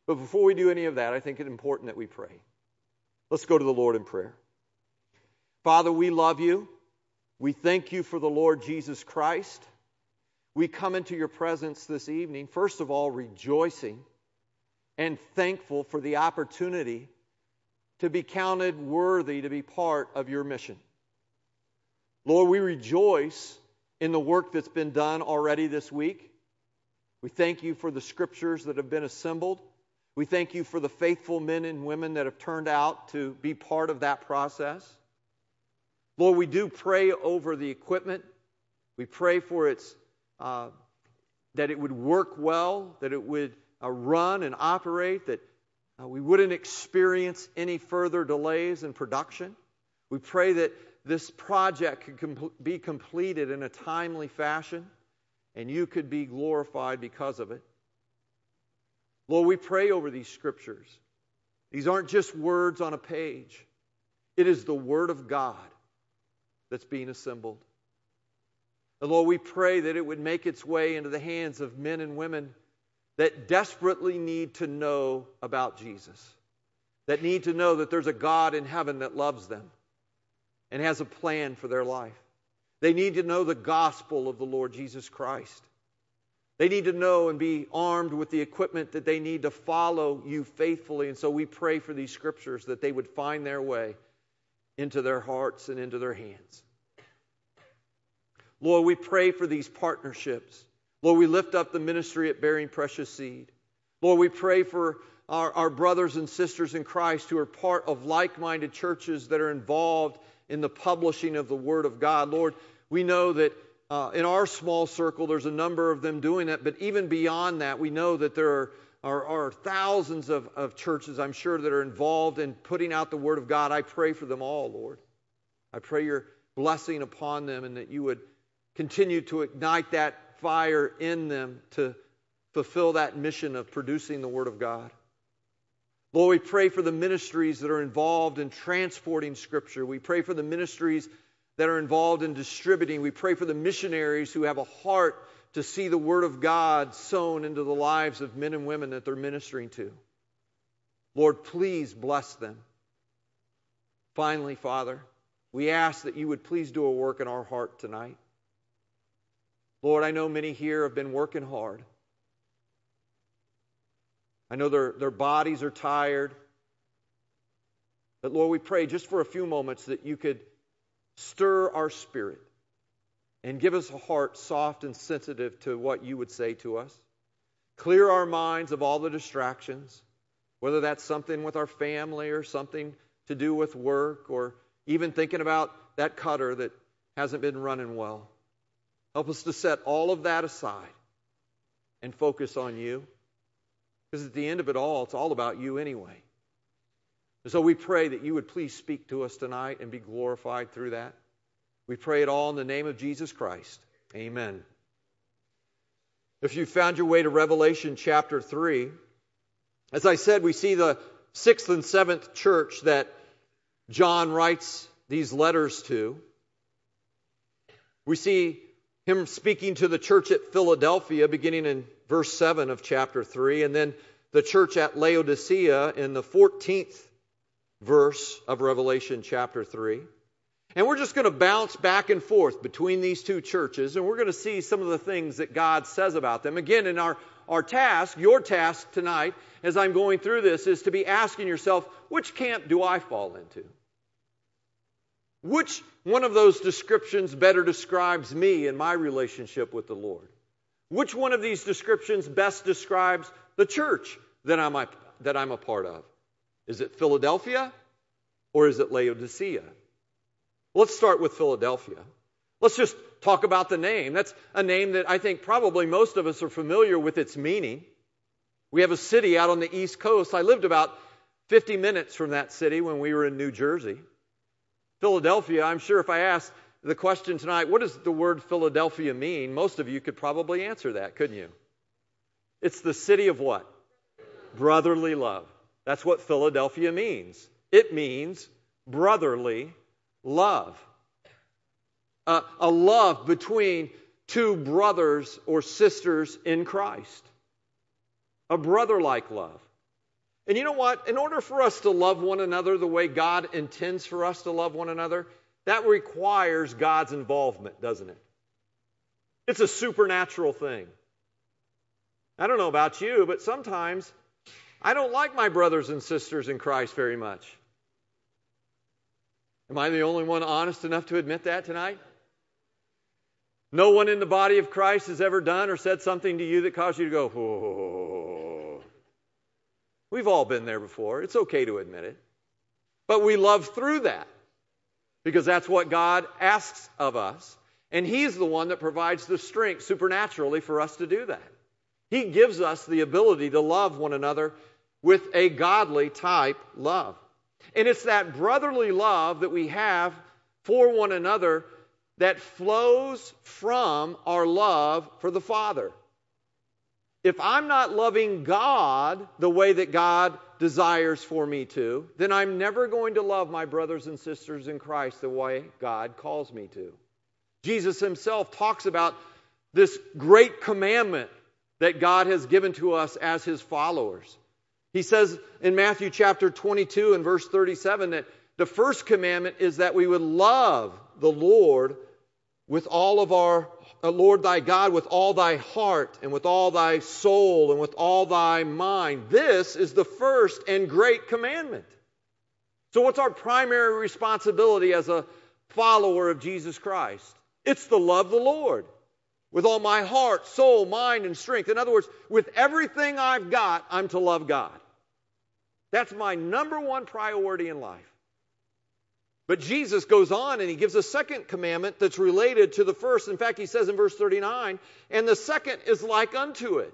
But before we do any of that, I think it's important that we pray. Let's go to the Lord in prayer. Father, we love you. We thank you for the Lord Jesus Christ. We come into your presence this evening, first of all, rejoicing and thankful for the opportunity to be counted worthy to be part of your mission. Lord, we rejoice in the work that's been done already this week. We thank you for the scriptures that have been assembled. We thank you for the faithful men and women that have turned out to be part of that process. Lord, we do pray over the equipment. We pray for its uh, that it would work well, that it would uh, run and operate, that uh, we wouldn't experience any further delays in production. We pray that this project could com- be completed in a timely fashion and you could be glorified because of it. Lord, we pray over these scriptures. These aren't just words on a page, it is the Word of God that's being assembled. And Lord, we pray that it would make its way into the hands of men and women that desperately need to know about Jesus, that need to know that there's a God in heaven that loves them and has a plan for their life. They need to know the gospel of the Lord Jesus Christ. They need to know and be armed with the equipment that they need to follow you faithfully. And so we pray for these scriptures that they would find their way into their hearts and into their hands. Lord, we pray for these partnerships. Lord, we lift up the ministry at Bearing Precious Seed. Lord, we pray for our, our brothers and sisters in Christ who are part of like minded churches that are involved in the publishing of the Word of God. Lord, we know that uh, in our small circle there's a number of them doing that, but even beyond that, we know that there are, are, are thousands of, of churches, I'm sure, that are involved in putting out the Word of God. I pray for them all, Lord. I pray your blessing upon them and that you would continue to ignite that fire in them to fulfill that mission of producing the Word of God. Lord, we pray for the ministries that are involved in transporting Scripture. We pray for the ministries that are involved in distributing. We pray for the missionaries who have a heart to see the Word of God sown into the lives of men and women that they're ministering to. Lord, please bless them. Finally, Father, we ask that you would please do a work in our heart tonight. Lord, I know many here have been working hard. I know their, their bodies are tired. But Lord, we pray just for a few moments that you could stir our spirit and give us a heart soft and sensitive to what you would say to us. Clear our minds of all the distractions, whether that's something with our family or something to do with work or even thinking about that cutter that hasn't been running well. Help us to set all of that aside and focus on you. Because at the end of it all, it's all about you anyway. And so we pray that you would please speak to us tonight and be glorified through that. We pray it all in the name of Jesus Christ. Amen. If you found your way to Revelation chapter 3, as I said, we see the sixth and seventh church that John writes these letters to. We see him speaking to the church at Philadelphia, beginning in verse 7 of chapter 3, and then the church at Laodicea in the 14th verse of Revelation chapter 3. And we're just going to bounce back and forth between these two churches, and we're going to see some of the things that God says about them. Again, in our, our task, your task tonight, as I'm going through this, is to be asking yourself, which camp do I fall into? Which one of those descriptions better describes me and my relationship with the Lord? Which one of these descriptions best describes the church that I'm a, that I'm a part of? Is it Philadelphia or is it Laodicea? Let's start with Philadelphia. Let's just talk about the name. That's a name that I think probably most of us are familiar with its meaning. We have a city out on the East Coast. I lived about 50 minutes from that city when we were in New Jersey. Philadelphia, I'm sure if I asked the question tonight, what does the word Philadelphia mean? Most of you could probably answer that, couldn't you? It's the city of what? Brotherly love. That's what Philadelphia means. It means brotherly love. Uh, a love between two brothers or sisters in Christ. A brother like love. And you know what? In order for us to love one another the way God intends for us to love one another, that requires God's involvement, doesn't it? It's a supernatural thing. I don't know about you, but sometimes I don't like my brothers and sisters in Christ very much. Am I the only one honest enough to admit that tonight? No one in the body of Christ has ever done or said something to you that caused you to go, oh. We've all been there before. It's okay to admit it. But we love through that because that's what God asks of us. And He's the one that provides the strength supernaturally for us to do that. He gives us the ability to love one another with a godly type love. And it's that brotherly love that we have for one another that flows from our love for the Father. If I'm not loving God the way that God desires for me to, then I'm never going to love my brothers and sisters in Christ the way God calls me to. Jesus himself talks about this great commandment that God has given to us as his followers. He says in Matthew chapter 22 and verse 37 that the first commandment is that we would love the Lord with all of our Lord thy God with all thy heart and with all thy soul and with all thy mind. This is the first and great commandment. So, what's our primary responsibility as a follower of Jesus Christ? It's to love the Lord with all my heart, soul, mind, and strength. In other words, with everything I've got, I'm to love God. That's my number one priority in life. But Jesus goes on and he gives a second commandment that's related to the first. In fact, he says in verse 39, and the second is like unto it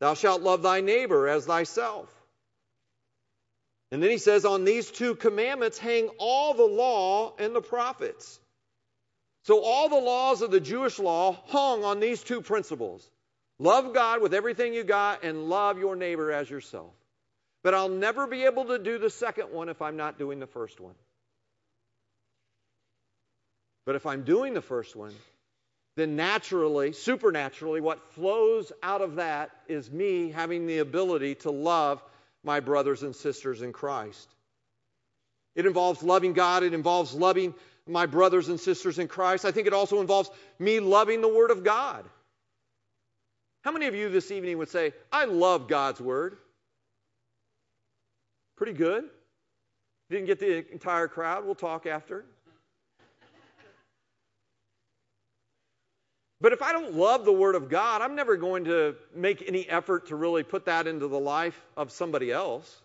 Thou shalt love thy neighbor as thyself. And then he says, On these two commandments hang all the law and the prophets. So all the laws of the Jewish law hung on these two principles love God with everything you got and love your neighbor as yourself. But I'll never be able to do the second one if I'm not doing the first one. But if I'm doing the first one, then naturally, supernaturally, what flows out of that is me having the ability to love my brothers and sisters in Christ. It involves loving God, it involves loving my brothers and sisters in Christ. I think it also involves me loving the Word of God. How many of you this evening would say, I love God's Word? Pretty good. Didn't get the entire crowd. We'll talk after. But if I don't love the Word of God, I'm never going to make any effort to really put that into the life of somebody else.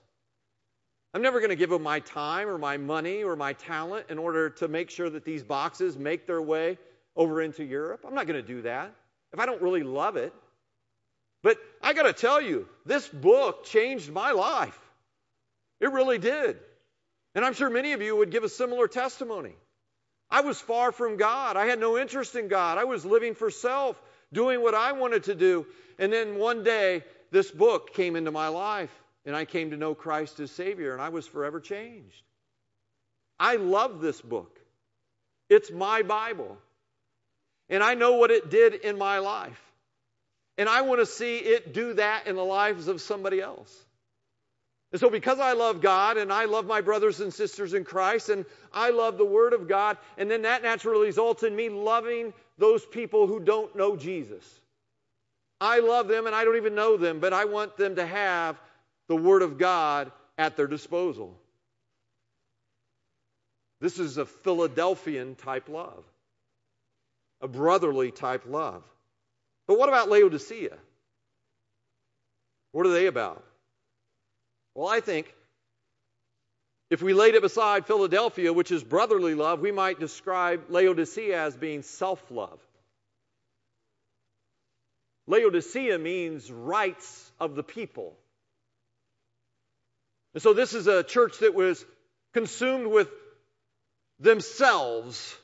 I'm never going to give them my time or my money or my talent in order to make sure that these boxes make their way over into Europe. I'm not going to do that if I don't really love it. But I got to tell you, this book changed my life. It really did. And I'm sure many of you would give a similar testimony. I was far from God. I had no interest in God. I was living for self, doing what I wanted to do. And then one day, this book came into my life, and I came to know Christ as Savior, and I was forever changed. I love this book. It's my Bible. And I know what it did in my life. And I want to see it do that in the lives of somebody else. And so, because I love God and I love my brothers and sisters in Christ and I love the Word of God, and then that naturally results in me loving those people who don't know Jesus. I love them and I don't even know them, but I want them to have the Word of God at their disposal. This is a Philadelphian type love, a brotherly type love. But what about Laodicea? What are they about? Well, I think if we laid it beside Philadelphia, which is brotherly love, we might describe Laodicea as being self love. Laodicea means rights of the people. And so this is a church that was consumed with themselves.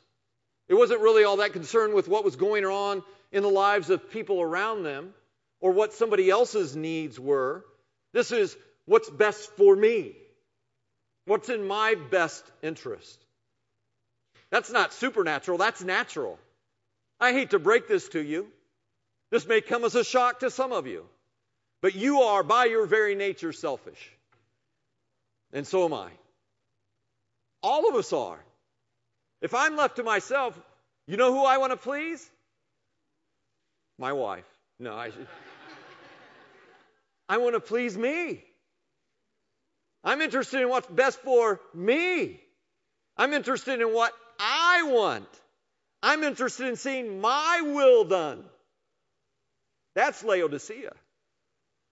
It wasn't really all that concerned with what was going on in the lives of people around them or what somebody else's needs were. This is what's best for me. What's in my best interest? That's not supernatural, that's natural. I hate to break this to you. This may come as a shock to some of you, but you are, by your very nature, selfish. And so am I. All of us are. If I'm left to myself, you know who I want to please? My wife. No, I should. I want to please me. I'm interested in what's best for me. I'm interested in what I want. I'm interested in seeing my will done. That's Laodicea.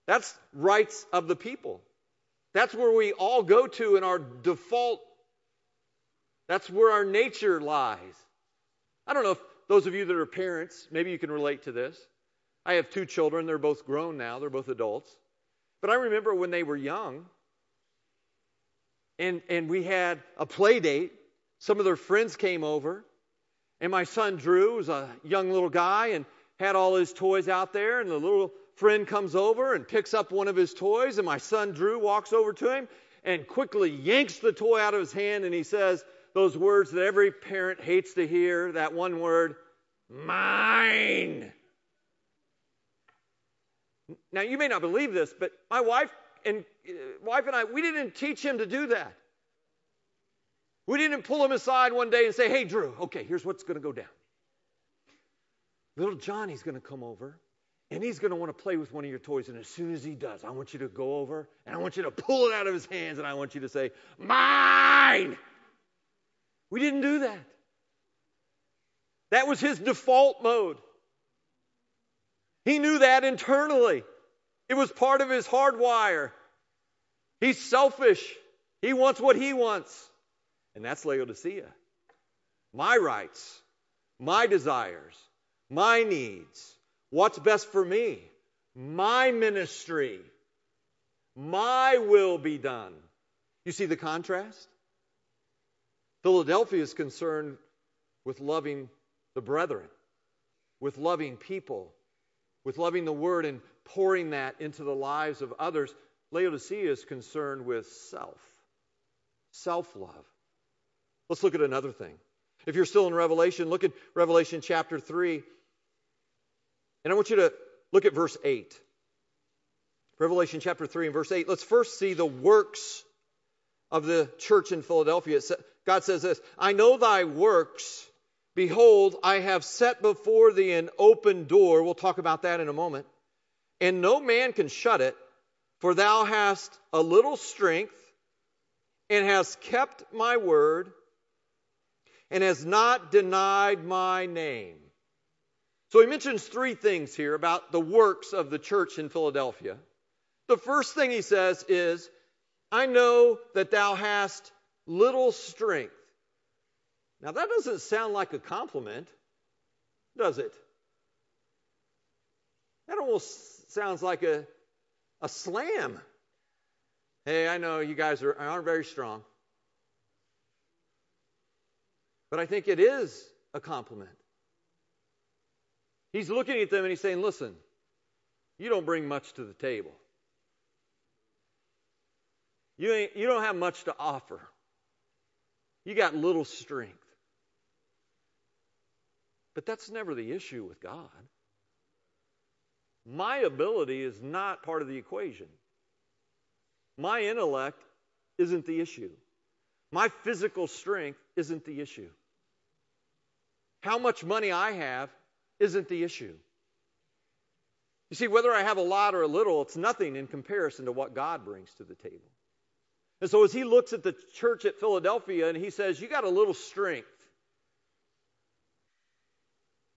That's rights of the people. That's where we all go to in our default. That's where our nature lies. I don't know if those of you that are parents, maybe you can relate to this. I have two children. They're both grown now, they're both adults. But I remember when they were young, and, and we had a play date. Some of their friends came over, and my son Drew was a young little guy and had all his toys out there, and the little friend comes over and picks up one of his toys, and my son Drew walks over to him and quickly yanks the toy out of his hand, and he says those words that every parent hates to hear that one word, mine. Now, you may not believe this, but my wife and Uh, wife and I, we didn't teach him to do that. We didn't pull him aside one day and say, "Hey, Drew, okay, here's what's going to go down. Little Johnny's going to come over, and he's going to want to play with one of your toys. And as soon as he does, I want you to go over and I want you to pull it out of his hands, and I want you to say, "Mine." We didn't do that. That was his default mode. He knew that internally. It was part of his hardwire. He's selfish. He wants what he wants. And that's Laodicea. My rights, my desires, my needs, what's best for me, my ministry, my will be done. You see the contrast? Philadelphia is concerned with loving the brethren, with loving people, with loving the word and pouring that into the lives of others. Laodicea is concerned with self, self love. Let's look at another thing. If you're still in Revelation, look at Revelation chapter 3. And I want you to look at verse 8. Revelation chapter 3 and verse 8. Let's first see the works of the church in Philadelphia. God says this I know thy works. Behold, I have set before thee an open door. We'll talk about that in a moment and no man can shut it, for thou hast a little strength, and hast kept my word, and has not denied my name. So he mentions three things here about the works of the church in Philadelphia. The first thing he says is, I know that thou hast little strength. Now, that doesn't sound like a compliment, does it? That almost sounds like a, a slam. Hey, I know you guys are, aren't very strong. But I think it is a compliment. He's looking at them and he's saying, Listen, you don't bring much to the table. You, ain't, you don't have much to offer. You got little strength. But that's never the issue with God. My ability is not part of the equation. My intellect isn't the issue. My physical strength isn't the issue. How much money I have isn't the issue. You see, whether I have a lot or a little, it's nothing in comparison to what God brings to the table. And so as he looks at the church at Philadelphia and he says, You got a little strength.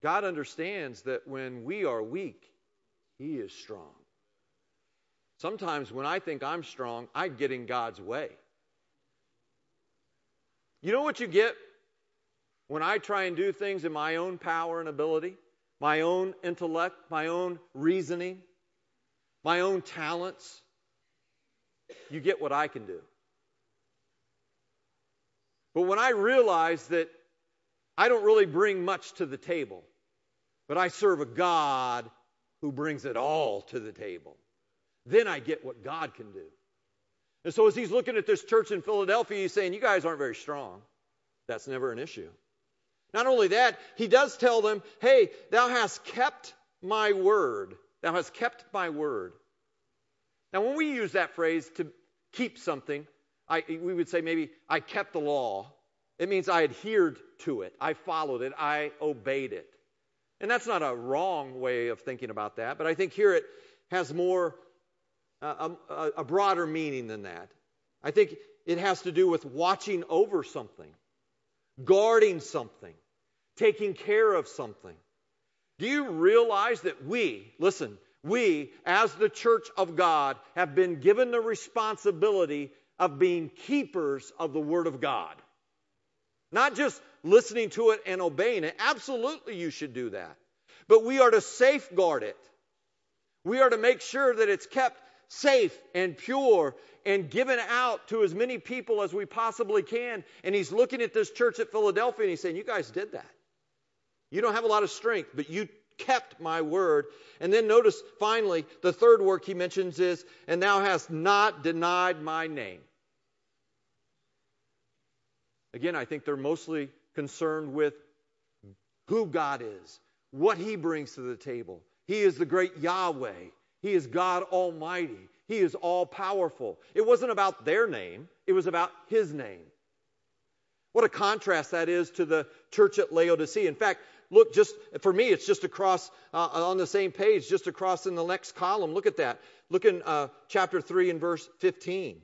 God understands that when we are weak, He is strong. Sometimes when I think I'm strong, I get in God's way. You know what you get when I try and do things in my own power and ability, my own intellect, my own reasoning, my own talents? You get what I can do. But when I realize that I don't really bring much to the table, but I serve a God who brings it all to the table, then I get what God can do. And so as he's looking at this church in Philadelphia, he's saying, You guys aren't very strong. That's never an issue. Not only that, he does tell them, Hey, thou hast kept my word. Thou hast kept my word. Now, when we use that phrase to keep something, I, we would say maybe I kept the law. It means I adhered to it, I followed it, I obeyed it. And that's not a wrong way of thinking about that, but I think here it has more, uh, a, a broader meaning than that. I think it has to do with watching over something, guarding something, taking care of something. Do you realize that we, listen, we, as the church of God, have been given the responsibility of being keepers of the Word of God. Not just listening to it and obeying it. Absolutely, you should do that. But we are to safeguard it. We are to make sure that it's kept safe and pure and given out to as many people as we possibly can. And he's looking at this church at Philadelphia and he's saying, You guys did that. You don't have a lot of strength, but you kept my word. And then notice finally, the third work he mentions is, and thou hast not denied my name. Again, I think they're mostly concerned with who God is, what he brings to the table. He is the great Yahweh. He is God Almighty. He is all powerful. It wasn't about their name, it was about his name. What a contrast that is to the church at Laodicea. In fact, Look, just for me, it's just across uh, on the same page, just across in the next column. Look at that. Look in uh, chapter 3 and verse 15.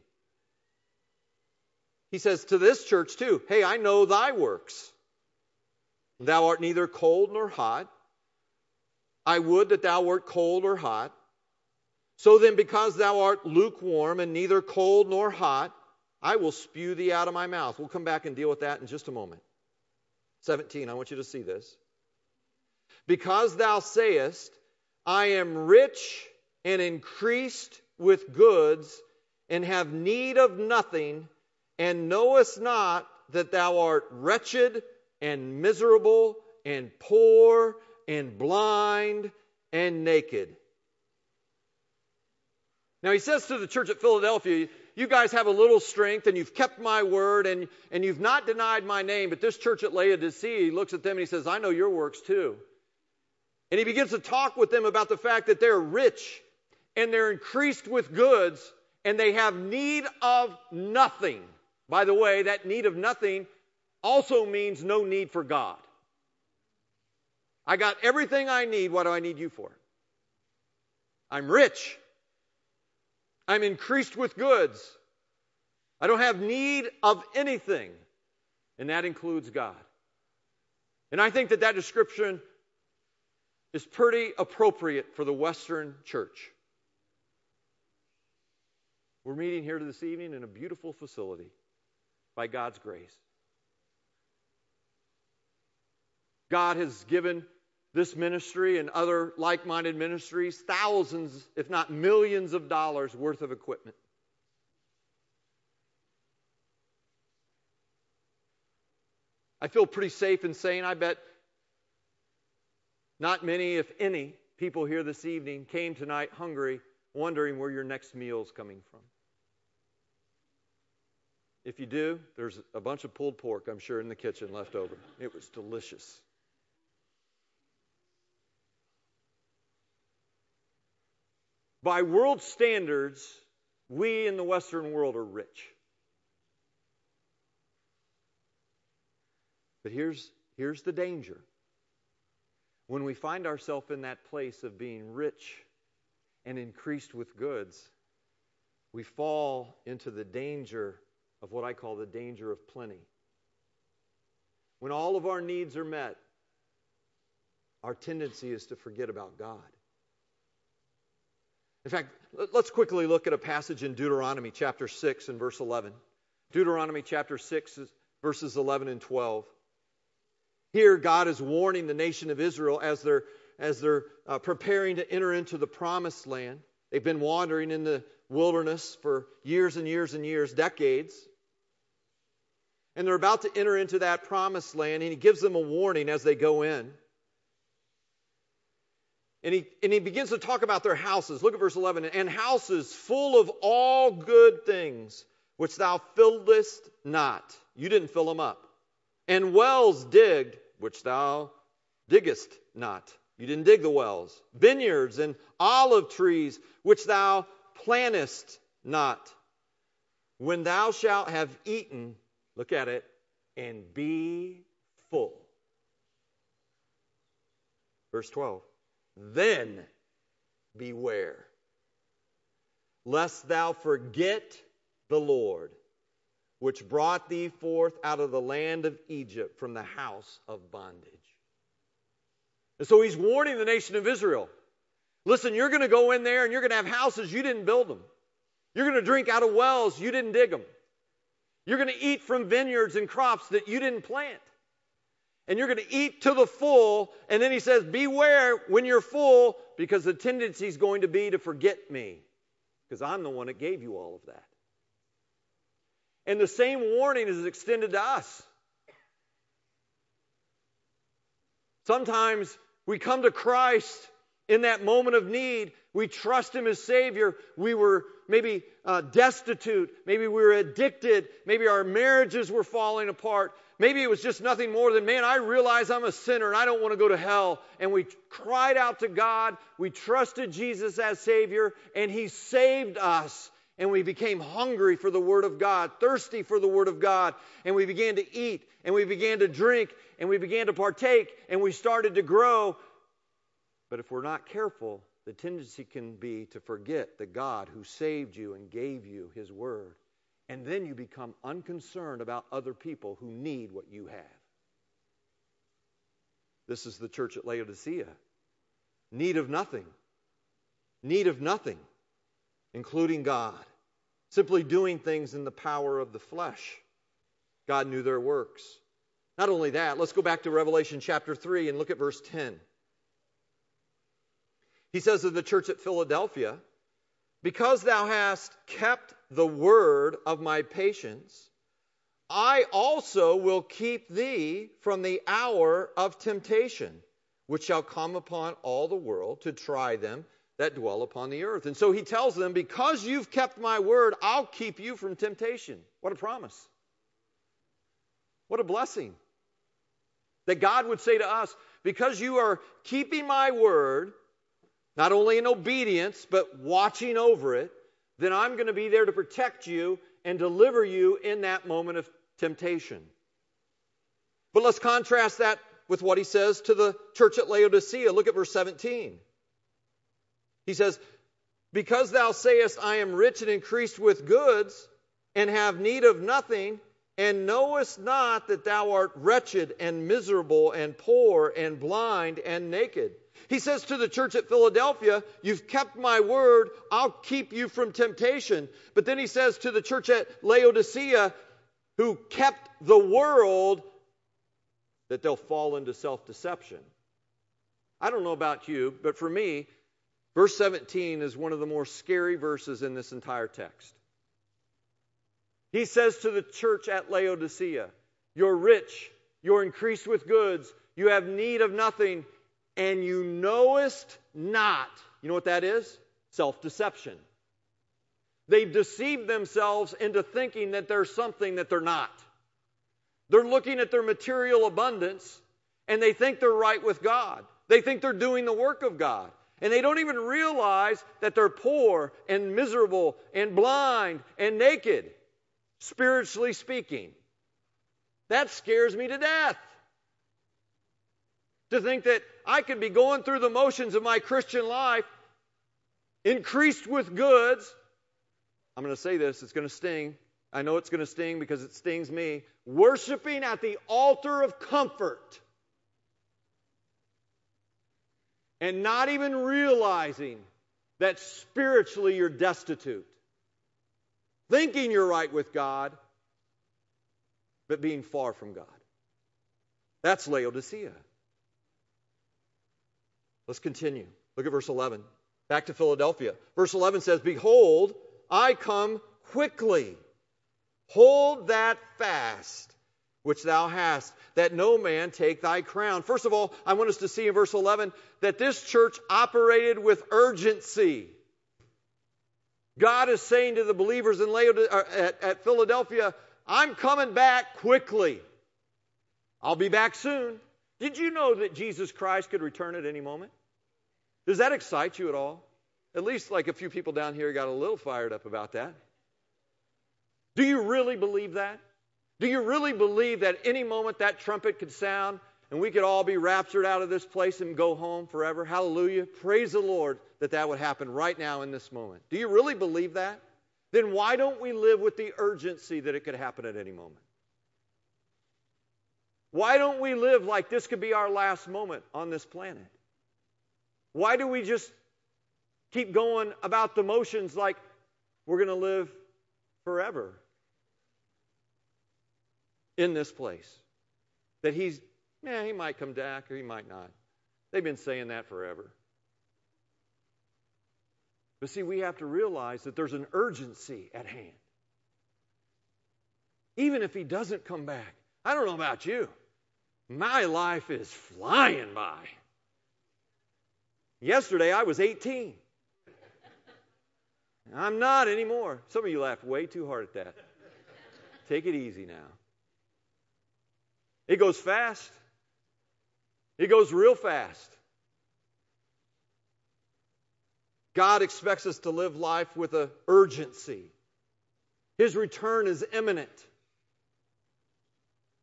He says to this church too, Hey, I know thy works. Thou art neither cold nor hot. I would that thou wert cold or hot. So then, because thou art lukewarm and neither cold nor hot, I will spew thee out of my mouth. We'll come back and deal with that in just a moment. 17, I want you to see this. Because thou sayest, I am rich and increased with goods, and have need of nothing, and knowest not that thou art wretched and miserable and poor and blind and naked. Now he says to the church at Philadelphia, you guys have a little strength and you've kept my word and, and you've not denied my name. But this church at Laodicea, he looks at them and he says, I know your works too. And he begins to talk with them about the fact that they're rich and they're increased with goods and they have need of nothing. By the way, that need of nothing also means no need for God. I got everything I need. What do I need you for? I'm rich. I'm increased with goods. I don't have need of anything. And that includes God. And I think that that description is pretty appropriate for the Western church. We're meeting here this evening in a beautiful facility by God's grace. God has given this ministry and other like minded ministries thousands, if not millions, of dollars worth of equipment. I feel pretty safe in saying I bet not many, if any, people here this evening came tonight hungry, wondering where your next meal is coming from. If you do, there's a bunch of pulled pork, I'm sure, in the kitchen left over. It was delicious. By world standards, we in the Western world are rich. But here's, here's the danger when we find ourselves in that place of being rich and increased with goods, we fall into the danger of what I call the danger of plenty. When all of our needs are met, our tendency is to forget about God. In fact, let's quickly look at a passage in Deuteronomy chapter 6 and verse 11. Deuteronomy chapter 6, verses 11 and 12. Here, God is warning the nation of Israel as they're, as they're uh, preparing to enter into the promised land. They've been wandering in the wilderness for years and years and years, decades. And they're about to enter into that promised land, and He gives them a warning as they go in. And he, and he begins to talk about their houses. Look at verse 11. And houses full of all good things, which thou fillest not. You didn't fill them up. And wells digged, which thou diggest not. You didn't dig the wells. Vineyards and olive trees, which thou plantest not. When thou shalt have eaten, look at it, and be full. Verse 12. Then beware, lest thou forget the Lord, which brought thee forth out of the land of Egypt from the house of bondage. And so he's warning the nation of Israel listen, you're going to go in there and you're going to have houses, you didn't build them. You're going to drink out of wells, you didn't dig them. You're going to eat from vineyards and crops that you didn't plant and you're going to eat to the full. And then he says, Beware when you're full, because the tendency is going to be to forget me, because I'm the one that gave you all of that. And the same warning is extended to us. Sometimes we come to Christ in that moment of need. We trust Him as Savior. We were maybe uh, destitute. Maybe we were addicted. Maybe our marriages were falling apart. Maybe it was just nothing more than, man, I realize I'm a sinner and I don't want to go to hell. And we cried out to God. We trusted Jesus as Savior, and He saved us. And we became hungry for the Word of God, thirsty for the Word of God. And we began to eat, and we began to drink, and we began to partake, and we started to grow. But if we're not careful, the tendency can be to forget the God who saved you and gave you His Word. And then you become unconcerned about other people who need what you have. This is the church at Laodicea. Need of nothing. Need of nothing, including God. Simply doing things in the power of the flesh. God knew their works. Not only that, let's go back to Revelation chapter 3 and look at verse 10. He says of the church at Philadelphia, Because thou hast kept the word of my patience, I also will keep thee from the hour of temptation, which shall come upon all the world to try them that dwell upon the earth. And so he tells them, Because you've kept my word, I'll keep you from temptation. What a promise. What a blessing. That God would say to us, Because you are keeping my word, not only in obedience, but watching over it, then I'm going to be there to protect you and deliver you in that moment of temptation. But let's contrast that with what he says to the church at Laodicea. Look at verse 17. He says, Because thou sayest, I am rich and increased with goods, and have need of nothing, and knowest not that thou art wretched and miserable and poor and blind and naked. He says to the church at Philadelphia, You've kept my word, I'll keep you from temptation. But then he says to the church at Laodicea, who kept the world, that they'll fall into self deception. I don't know about you, but for me, verse 17 is one of the more scary verses in this entire text. He says to the church at Laodicea, You're rich, you're increased with goods, you have need of nothing, and you knowest not. You know what that is? Self deception. They've deceived themselves into thinking that they're something that they're not. They're looking at their material abundance and they think they're right with God. They think they're doing the work of God. And they don't even realize that they're poor and miserable and blind and naked, spiritually speaking. That scares me to death. To think that I could be going through the motions of my Christian life, increased with goods. I'm going to say this, it's going to sting. I know it's going to sting because it stings me. Worshiping at the altar of comfort. and not even realizing that spiritually you're destitute. Thinking you're right with God, but being far from God. That's Laodicea. Let's continue. Look at verse 11. Back to Philadelphia. Verse 11 says, Behold, I come quickly. Hold that fast which thou hast, that no man take thy crown. First of all, I want us to see in verse 11 that this church operated with urgency. God is saying to the believers in uh, at, at Philadelphia, I'm coming back quickly. I'll be back soon. Did you know that Jesus Christ could return at any moment? Does that excite you at all? At least, like a few people down here got a little fired up about that. Do you really believe that? Do you really believe that any moment that trumpet could sound and we could all be raptured out of this place and go home forever? Hallelujah. Praise the Lord that that would happen right now in this moment. Do you really believe that? Then why don't we live with the urgency that it could happen at any moment? Why don't we live like this could be our last moment on this planet? Why do we just keep going about the motions like we're going to live forever? in this place. That he's, yeah, he might come back or he might not. They've been saying that forever. But see, we have to realize that there's an urgency at hand. Even if he doesn't come back, I don't know about you, my life is flying by. Yesterday I was 18. I'm not anymore. Some of you laughed way too hard at that. Take it easy now. It goes fast. It goes real fast. God expects us to live life with an urgency. His return is imminent.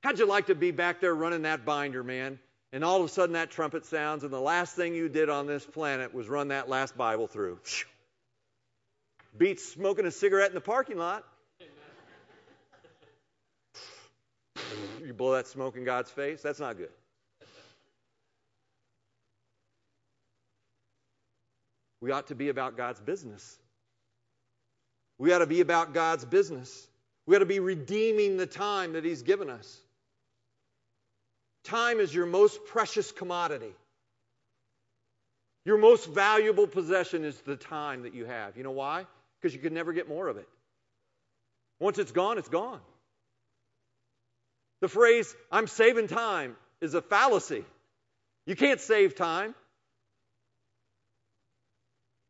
How'd you like to be back there running that binder, man? And all of a sudden that trumpet sounds, and the last thing you did on this planet was run that last Bible through. Beats smoking a cigarette in the parking lot. you blow that smoke in God's face. That's not good. We ought to be about God's business. We ought to be about God's business. We ought to be redeeming the time that He's given us. Time is your most precious commodity. Your most valuable possession is the time that you have. You know why? Because you can never get more of it. Once it's gone, it's gone. The phrase, I'm saving time, is a fallacy. You can't save time.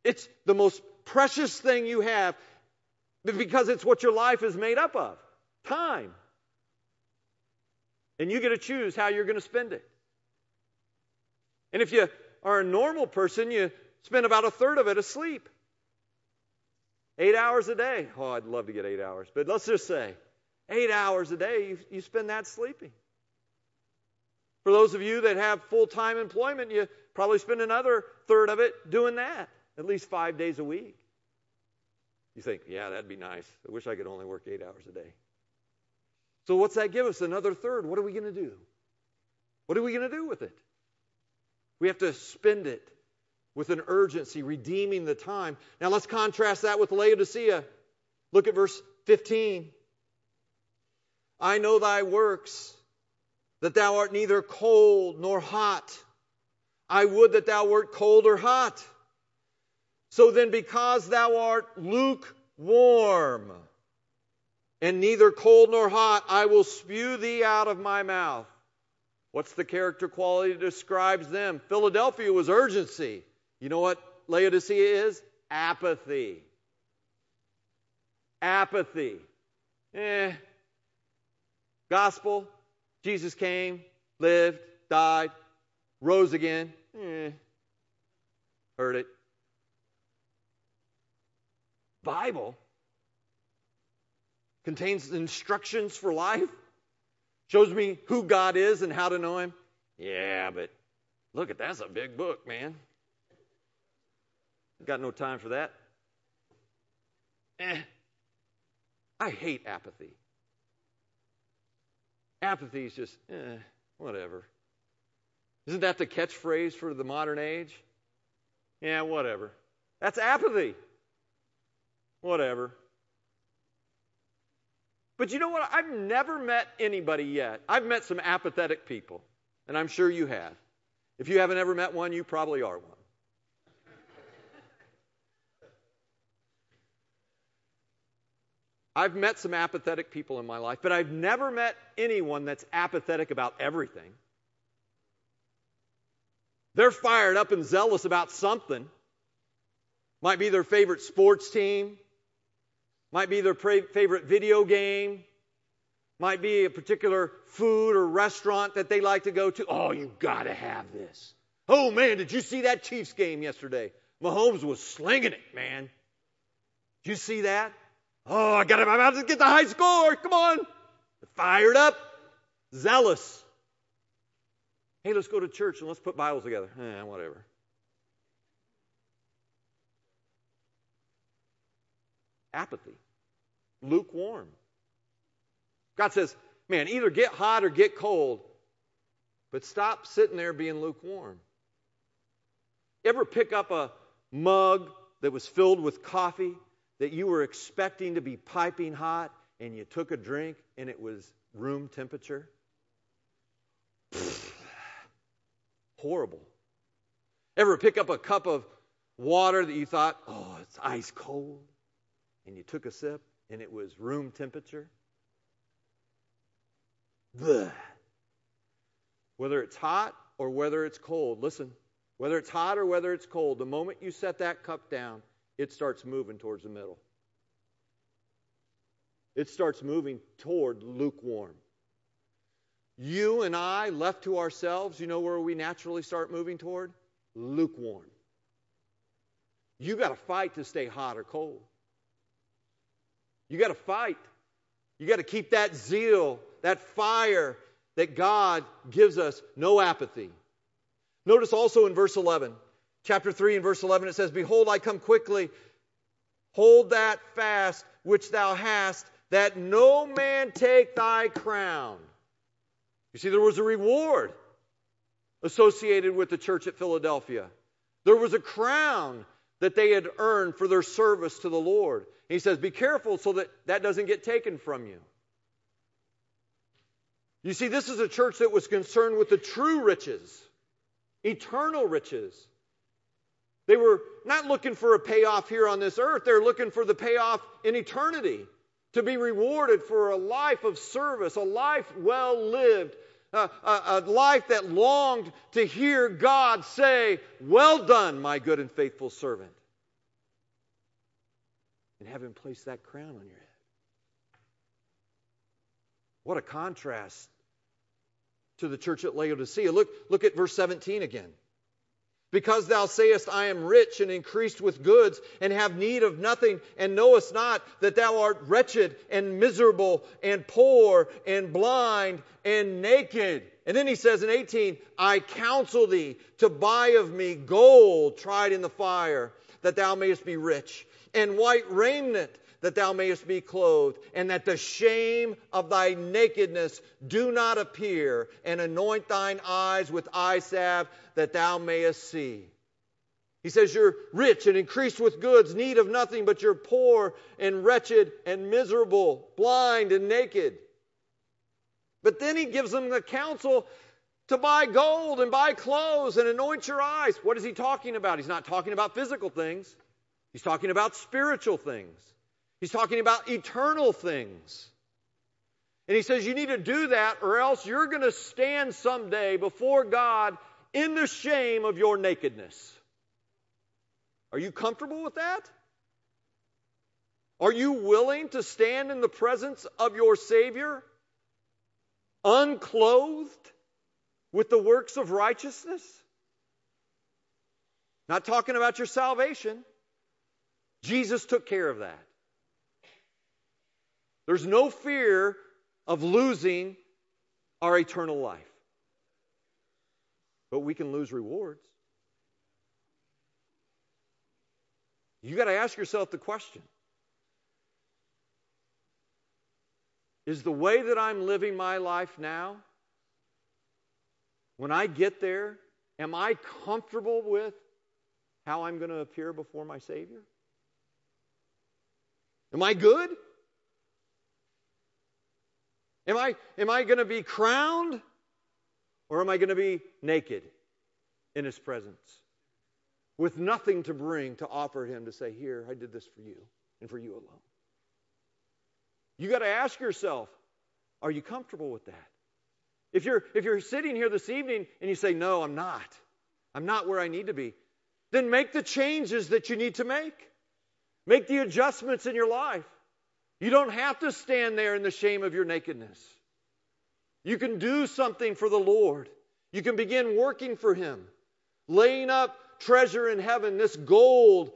It's the most precious thing you have because it's what your life is made up of time. And you get to choose how you're going to spend it. And if you are a normal person, you spend about a third of it asleep. Eight hours a day. Oh, I'd love to get eight hours, but let's just say Eight hours a day, you, you spend that sleeping. For those of you that have full time employment, you probably spend another third of it doing that, at least five days a week. You think, yeah, that'd be nice. I wish I could only work eight hours a day. So, what's that give us? Another third. What are we going to do? What are we going to do with it? We have to spend it with an urgency, redeeming the time. Now, let's contrast that with Laodicea. Look at verse 15. I know thy works, that thou art neither cold nor hot. I would that thou wert cold or hot. So then, because thou art lukewarm, and neither cold nor hot, I will spew thee out of my mouth. What's the character quality that describes them? Philadelphia was urgency. You know what Laodicea is? Apathy. Apathy. Eh, Gospel, Jesus came, lived, died, rose again. Eh, heard it. Bible contains instructions for life, shows me who God is and how to know Him. Yeah, but look at that's a big book, man. Got no time for that. Eh. I hate apathy. Apathy is just, eh, whatever. Isn't that the catchphrase for the modern age? Yeah, whatever. That's apathy. Whatever. But you know what? I've never met anybody yet. I've met some apathetic people, and I'm sure you have. If you haven't ever met one, you probably are one. I've met some apathetic people in my life, but I've never met anyone that's apathetic about everything. They're fired up and zealous about something. Might be their favorite sports team, might be their favorite video game, might be a particular food or restaurant that they like to go to. Oh, you got to have this. Oh, man, did you see that Chiefs game yesterday? Mahomes was slinging it, man. Did you see that? Oh, I got him. I'm about to get the high score. Come on. Fired up, zealous. Hey, let's go to church and let's put Bibles together. Eh, whatever. Apathy, lukewarm. God says, man, either get hot or get cold, but stop sitting there being lukewarm. Ever pick up a mug that was filled with coffee that you were expecting to be piping hot and you took a drink and it was room temperature? Horrible. Ever pick up a cup of water that you thought, oh, it's ice cold, and you took a sip and it was room temperature? Whether it's hot or whether it's cold, listen, whether it's hot or whether it's cold, the moment you set that cup down, it starts moving towards the middle. It starts moving toward lukewarm. You and I, left to ourselves, you know where we naturally start moving toward? Lukewarm. You got to fight to stay hot or cold. You got to fight. You got to keep that zeal, that fire that God gives us, no apathy. Notice also in verse 11 chapter 3 and verse 11, it says, Behold, I come quickly. Hold that fast which thou hast, that no man take thy crown. You see, there was a reward associated with the church at Philadelphia. There was a crown that they had earned for their service to the Lord. He says, Be careful so that that doesn't get taken from you. You see, this is a church that was concerned with the true riches, eternal riches. They were not looking for a payoff here on this earth, they're looking for the payoff in eternity. To be rewarded for a life of service, a life well lived, a, a, life that longed to hear God say, Well done, my good and faithful servant. And have Him place that crown on your head. What a contrast to the church at Laodicea. Look, look at verse 17 again. Because thou sayest, I am rich and increased with goods, and have need of nothing, and knowest not that thou art wretched and miserable and poor and blind and naked. And then he says in 18, I counsel thee to buy of me gold tried in the fire, that thou mayest be rich, and white raiment that thou mayest be clothed, and that the shame of thy nakedness do not appear, and anoint thine eyes with eye salve, that thou mayest see. He says, You're rich and increased with goods, need of nothing, but you're poor and wretched and miserable, blind and naked. But then he gives them the counsel to buy gold and buy clothes and anoint your eyes. What is he talking about? He's not talking about physical things, he's talking about spiritual things. He's talking about eternal things. And he says, You need to do that, or else you're going to stand someday before God in the shame of your nakedness. Are you comfortable with that? Are you willing to stand in the presence of your Savior unclothed with the works of righteousness? Not talking about your salvation. Jesus took care of that. There's no fear of losing our eternal life. But we can lose rewards. You got to ask yourself the question Is the way that I'm living my life now, when I get there, am I comfortable with how I'm going to appear before my Savior? Am I good? Am I, am I going to be crowned or am I going to be naked in His presence with nothing to bring to offer Him to say, Here, I did this for you and for you alone? You got to ask yourself, are you comfortable with that? If you're, if you're sitting here this evening and you say, No, I'm not, I'm not where I need to be, then make the changes that you need to make. Make the adjustments in your life. You don't have to stand there in the shame of your nakedness. You can do something for the Lord. You can begin working for Him, laying up treasure in heaven, this gold,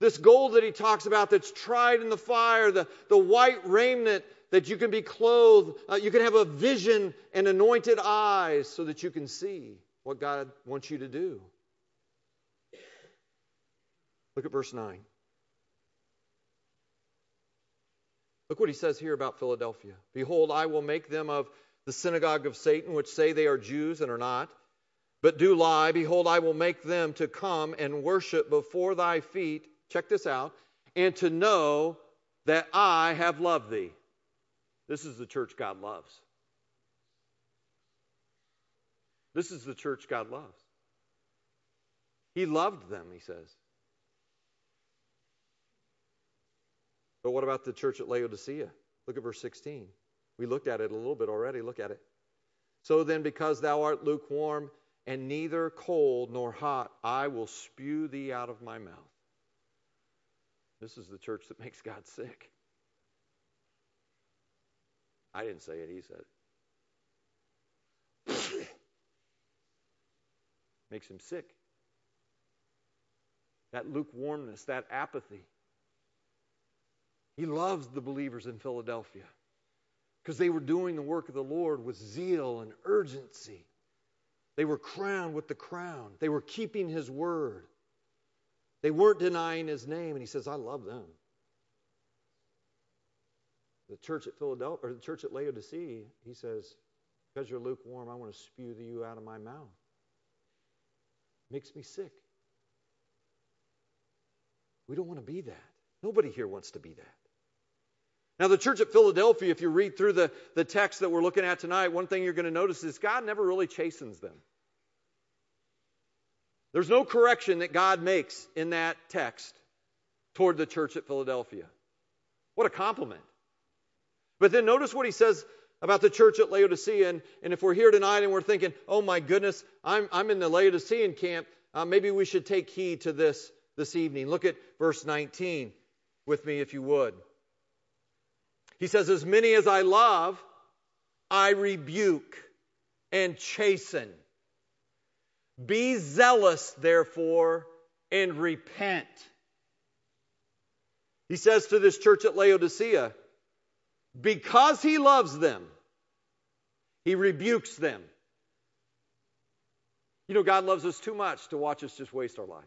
this gold that He talks about that's tried in the fire, the, the white raiment that you can be clothed. Uh, you can have a vision and anointed eyes so that you can see what God wants you to do. Look at verse 9. Look what he says here about Philadelphia. Behold, I will make them of the synagogue of Satan, which say they are Jews and are not, but do lie. Behold, I will make them to come and worship before thy feet. Check this out. And to know that I have loved thee. This is the church God loves. This is the church God loves. He loved them, he says. But what about the church at Laodicea? Look at verse 16. We looked at it a little bit already. Look at it. So then, because thou art lukewarm and neither cold nor hot, I will spew thee out of my mouth. This is the church that makes God sick. I didn't say it, he said it. makes him sick. That lukewarmness, that apathy. He loves the believers in Philadelphia because they were doing the work of the Lord with zeal and urgency. They were crowned with the crown. They were keeping his word. They weren't denying his name, and he says, I love them. The church at Philadelphia or the church at Laodicea, he says, Because you're lukewarm, I want to spew you out of my mouth. Makes me sick. We don't want to be that. Nobody here wants to be that. Now, the church at Philadelphia, if you read through the, the text that we're looking at tonight, one thing you're going to notice is God never really chastens them. There's no correction that God makes in that text toward the church at Philadelphia. What a compliment. But then notice what he says about the church at Laodicea. And, and if we're here tonight and we're thinking, oh my goodness, I'm, I'm in the Laodicean camp, uh, maybe we should take heed to this this evening. Look at verse 19 with me, if you would. He says, As many as I love, I rebuke and chasten. Be zealous, therefore, and repent. He says to this church at Laodicea, because he loves them, he rebukes them. You know, God loves us too much to watch us just waste our life.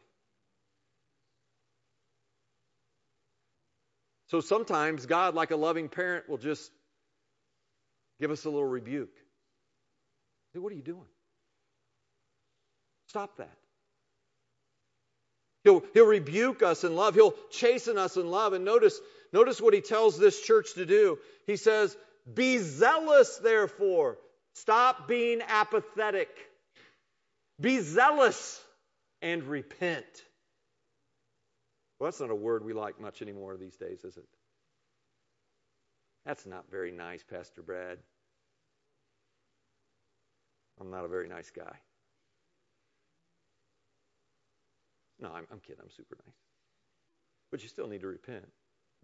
So sometimes God, like a loving parent, will just give us a little rebuke. Say, what are you doing? Stop that. He'll, he'll rebuke us in love. He'll chasten us in love. And notice, notice what he tells this church to do. He says, Be zealous, therefore. Stop being apathetic. Be zealous and repent. Well, that's not a word we like much anymore these days, is it? That's not very nice, Pastor Brad. I'm not a very nice guy. No, I'm, I'm kidding. I'm super nice. But you still need to repent.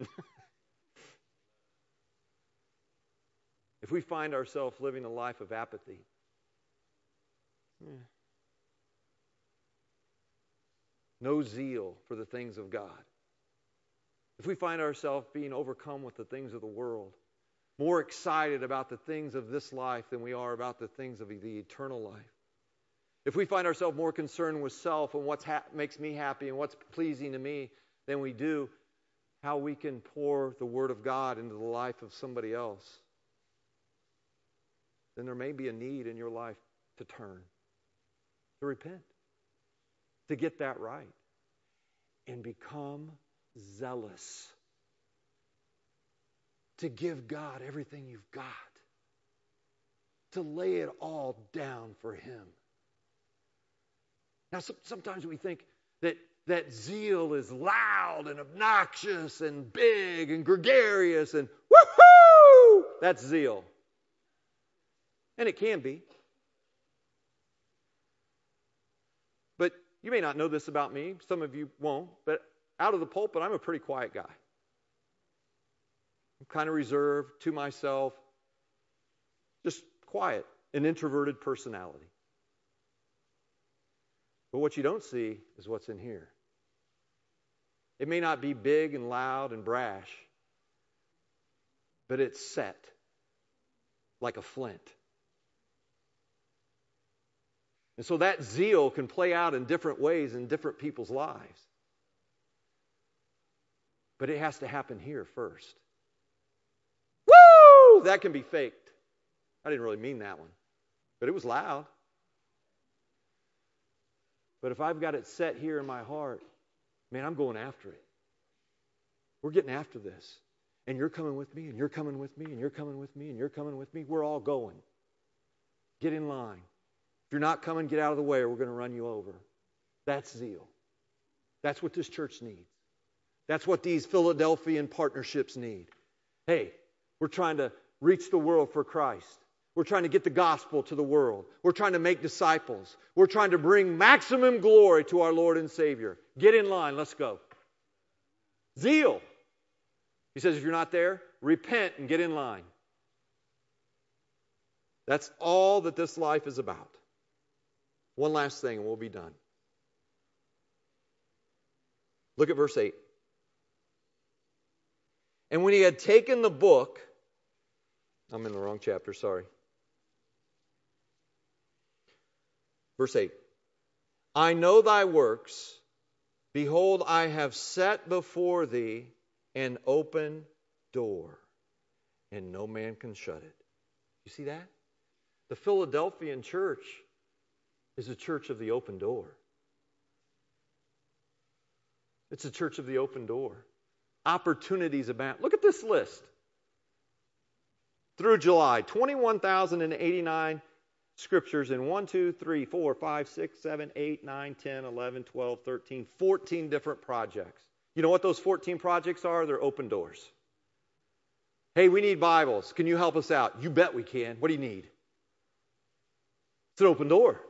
if we find ourselves living a life of apathy, yeah, no zeal for the things of God, if we find ourselves being overcome with the things of the world, more excited about the things of this life than we are about the things of the eternal life, if we find ourselves more concerned with self and what ha- makes me happy and what's pleasing to me than we do how we can pour the Word of God into the life of somebody else, then there may be a need in your life to turn, to repent, to get that right. and become zealous to give God everything you've got, to lay it all down for Him. Now, sometimes we think that, that zeal is loud and obnoxious and big and gregarious and woohoo! That's zeal. And it can be. But you may not know this about me. Some of you won't. But out of the pulpit, I'm a pretty quiet guy. I'm kind of reserved to myself, just quiet, an introverted personality. But what you don't see is what's in here. It may not be big and loud and brash, but it's set like a flint. And so that zeal can play out in different ways in different people's lives. But it has to happen here first. Woo! That can be faked. I didn't really mean that one, but it was loud. But if I've got it set here in my heart, man, I'm going after it. We're getting after this. And you're coming with me, and you're coming with me, and you're coming with me, and you're coming with me. We're all going. Get in line. If you're not coming, get out of the way, or we're going to run you over. That's zeal. That's what this church needs. That's what these Philadelphian partnerships need. Hey, we're trying to reach the world for Christ. We're trying to get the gospel to the world. We're trying to make disciples. We're trying to bring maximum glory to our Lord and Savior. Get in line. Let's go. Zeal. He says, if you're not there, repent and get in line. That's all that this life is about. One last thing, and we'll be done. Look at verse 8. And when he had taken the book, I'm in the wrong chapter, sorry. Verse 8 I know thy works. Behold, I have set before thee an open door, and no man can shut it. You see that? The Philadelphian church is a church of the open door. It's a church of the open door. Opportunities abound. Look at this list. Through July, 21,089 scriptures in 1, 2, 3, 4, 5, 6, 7, 8, 9, 10, 11, 12, 13, 14 different projects. You know what those 14 projects are? They're open doors. Hey, we need Bibles. Can you help us out? You bet we can. What do you need? It's an open door.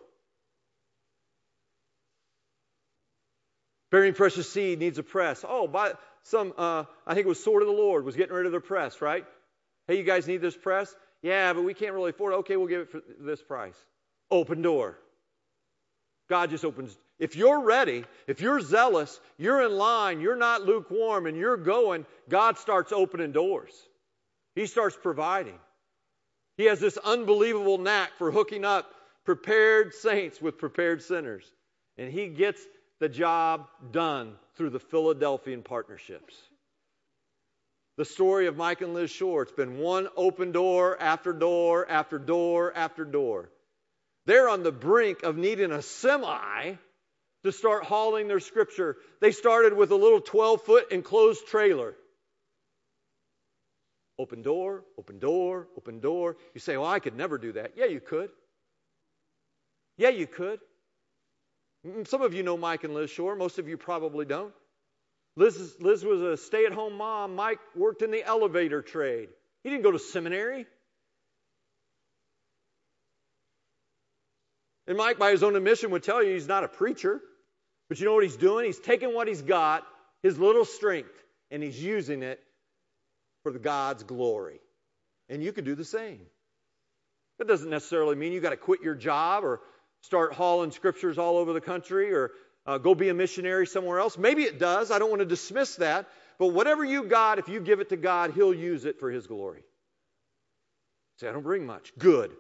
Bearing precious seed needs a press. Oh, by some, uh, I think it was Sword of the Lord was getting rid of their press, right? Hey, you guys need this press? Yeah, but we can't really afford it. Okay, we'll give it for this price. Open door. God just opens. If you're ready, if you're zealous, you're in line, you're not lukewarm, and you're going, God starts opening doors. He starts providing. He has this unbelievable knack for hooking up prepared saints with prepared sinners. And He gets the job done through the Philadelphian partnerships. The story of Mike and Liz Shore, it's been one open door after door after door after door. They're on the brink of needing a semi to start hauling their scripture. They started with a little 12 foot enclosed trailer. Open door, open door, open door. You say, well, I could never do that. Yeah, you could. Yeah, you could. Mm, some of you know Mike and Liz Shore. Most of you probably don't. Liz, Liz was a stay at home mom. Mike worked in the elevator trade. He didn't go to seminary. And Mike, by his own admission, would tell you he's not a preacher. But you know what he's doing? He's taking what he's got, his little strength, and he's using it for God's glory. And you can do the same. That doesn't necessarily mean you got to quit your job or start hauling scriptures all over the country or uh, go be a missionary somewhere else. Maybe it does. I don't want to dismiss that. But whatever you got, if you give it to God, He'll use it for His glory. Say, I don't bring much. Good.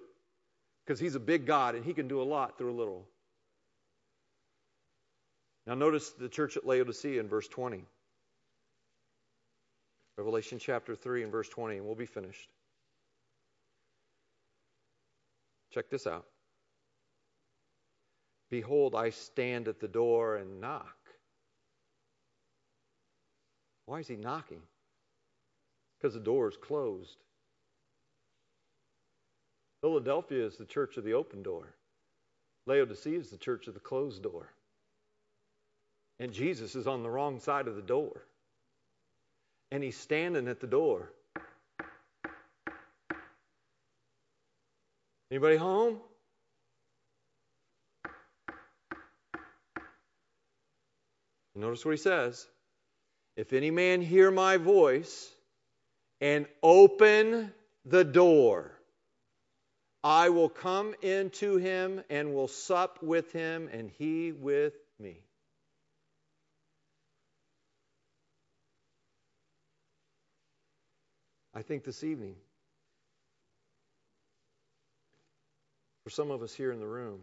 Because He's a big God and He can do a lot through a little. Now, notice the church at Laodicea in verse 20. Revelation chapter 3 and verse 20, and we'll be finished. Check this out. Behold, I stand at the door and knock. Why is he knocking? Because the door is closed. Philadelphia is the church of the open door. Laodicea is the church of the closed door. And Jesus is on the wrong side of the door. And he's standing at the door. Anybody home? Notice what he says. If any man hear my voice and open the door, I will come into him and will sup with him, and he with me. I think this evening, for some of us here in the room,